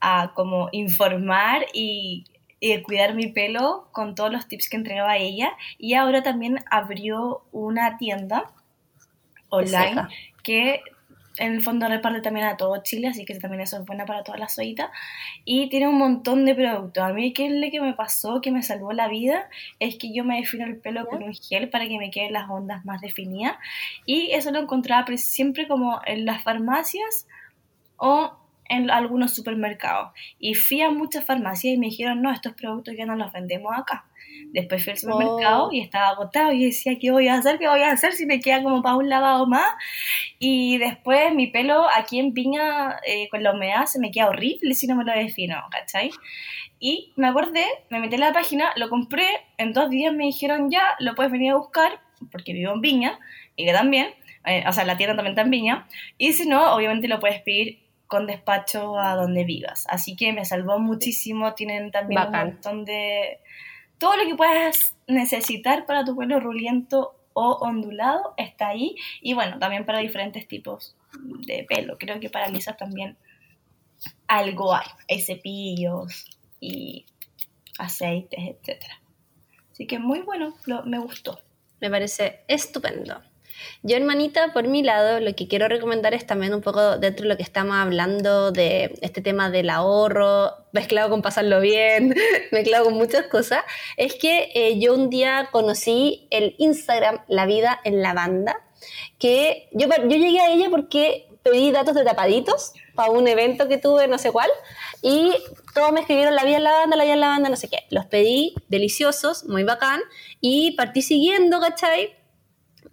a como informar y, y cuidar mi pelo con todos los tips que entregaba ella. Y ahora también abrió una tienda online que en el fondo reparte también a todo Chile, así que también eso es buena para todas las ollitas. Y tiene un montón de productos. A mí, ¿qué es lo que me pasó, que me salvó la vida? Es que yo me defino el pelo con un gel para que me queden las ondas más definidas. Y eso lo encontraba siempre como en las farmacias o en algunos supermercados. Y fui a muchas farmacias y me dijeron, no, estos productos ya no los vendemos acá. Después fui al supermercado oh. y estaba agotado y decía, ¿qué voy a hacer? ¿Qué voy a hacer si me queda como para un lavado más? Y después mi pelo aquí en Piña eh, con la humedad se me queda horrible si no me lo defino, ¿cachai? Y me acordé, me metí en la página, lo compré, en dos días me dijeron ya, lo puedes venir a buscar, porque vivo en Piña, y que también, eh, o sea, la tienda también está en Piña, y si no, obviamente lo puedes pedir con despacho a donde vivas. Así que me salvó muchísimo, tienen también un montón de todo lo que puedas necesitar para tu pelo ruliento o ondulado está ahí. Y bueno, también para diferentes tipos de pelo. Creo que para lisas también algo hay. Hay cepillos y aceites, etc. Así que muy bueno, me gustó. Me parece estupendo. Yo, hermanita, por mi lado, lo que quiero recomendar es también un poco dentro de lo que estamos hablando de este tema del ahorro, mezclado con pasarlo bien, mezclado con muchas cosas, es que eh, yo un día conocí el Instagram La Vida en la Banda, que yo, yo llegué a ella porque pedí datos de tapaditos para un evento que tuve, no sé cuál, y todos me escribieron la vida en la banda, la vida en la banda, no sé qué. Los pedí, deliciosos, muy bacán, y partí siguiendo, ¿cachai?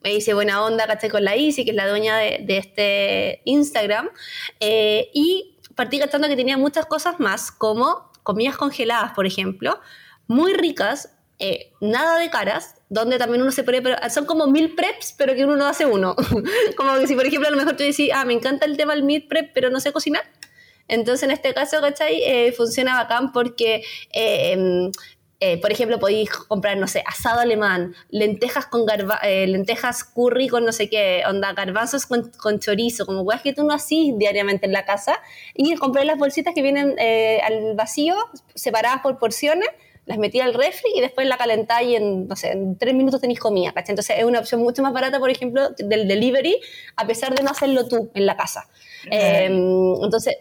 Me hice buena onda, caché con la Isi, que es la dueña de, este Instagram, eh, y partí gastando que tenía muchas cosas más, como comidas congeladas, por ejemplo, muy ricas, eh, nada de caras, donde también uno se puede, son como mil preps, pero que uno no hace uno. como que si, por ejemplo, a lo mejor tú decís, ah, me encanta el tema del meal prep, pero no sé cocinar. Entonces, en este caso, ¿cachai? Eh, funciona bacán porque em, eh, por ejemplo, podéis comprar, no sé, asado alemán, lentejas con eh, lentejas curry con no sé qué, onda, garbanzos con, chorizo, como weas que tú no así diariamente en la casa, y comprar las bolsitas que vienen eh, al vacío, separadas por porciones, las metí al refri y después la calentáis y en, no sé, en tres minutos tenéis comida, ¿cachai? Entonces es una opción mucho más barata, por ejemplo, del delivery, a pesar de no hacerlo tú en la casa. entonces,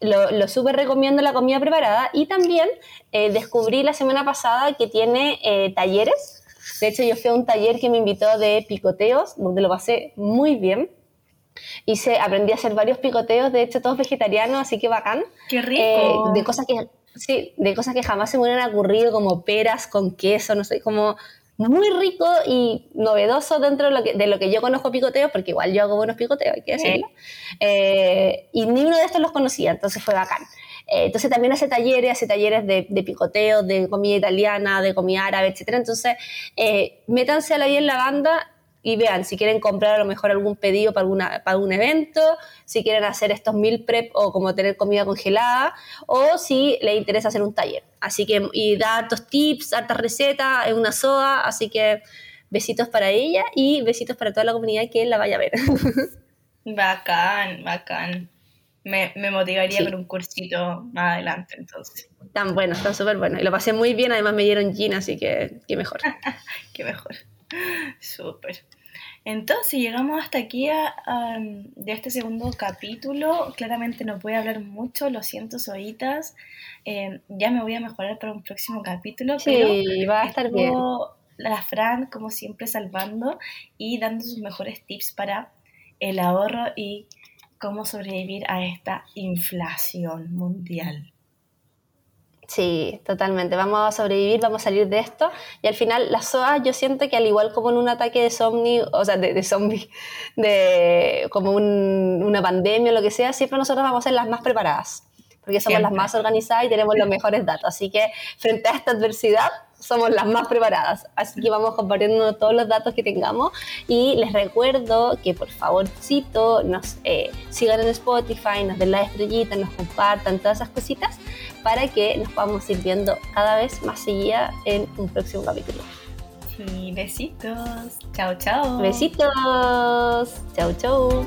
lo, lo súper recomiendo la comida preparada y también eh, descubrí la semana pasada que tiene eh, talleres. De hecho, yo fui a un taller que me invitó de picoteos, donde lo pasé muy bien. Hice, aprendí a hacer varios picoteos, de hecho todos vegetarianos, así que bacán. ¡Qué rico! Eh, de cosas que, sí, de cosas que jamás se me hubieran ocurrido, como peras con queso, no sé, como muy rico y novedoso dentro de lo que, de lo que yo conozco picoteos, porque igual yo hago buenos picoteos, hay que decirlo. Eh, y ni uno de estos los conocía, entonces fue bacán. Eh, entonces también hace talleres, hace talleres de, de, picoteo, de comida italiana, de comida árabe, etc. Entonces, eh, métanse a la vida en la banda y vean si quieren comprar a lo mejor algún pedido para, alguna, para algún evento, si quieren hacer estos meal prep o como tener comida congelada, o si les interesa hacer un taller. Así que, y da hartos tips, hartas recetas, es una soda, así que besitos para ella y besitos para toda la comunidad que la vaya a ver. Bacán, bacán. Me, me motivaría por un cursito más adelante, entonces. Tan bueno, están súper buenos. Y lo pasé muy bien, además me dieron gin, así que qué mejor. qué mejor. Súper. Entonces llegamos hasta aquí de este segundo capítulo. Claramente no voy a hablar mucho, lo siento, Soitas. Eh, ya me voy a mejorar para un próximo capítulo. Sí, va a estar bien. La Fran, como siempre, salvando y dando sus mejores tips para el ahorro y cómo sobrevivir a esta inflación mundial. Sí, totalmente. Vamos a sobrevivir, vamos a salir de esto. Y al final, las SOA, yo siento que al igual como en un ataque de zombie, o sea, de, de zombie, de como una pandemia o lo que sea, siempre nosotros vamos a ser las más preparadas. Porque somos las más organizadas y tenemos los mejores datos. Así que frente a esta adversidad, somos las más preparadas. Así que vamos compartiendo todos los datos que tengamos. Y les recuerdo que por favorcito nos eh, sigan en Spotify, nos den la estrellita, nos compartan todas esas cositas para que nos podamos ir viendo cada vez más seguida en un próximo capítulo. Sí, besitos. Chao, chao. Besitos. Chao, chao.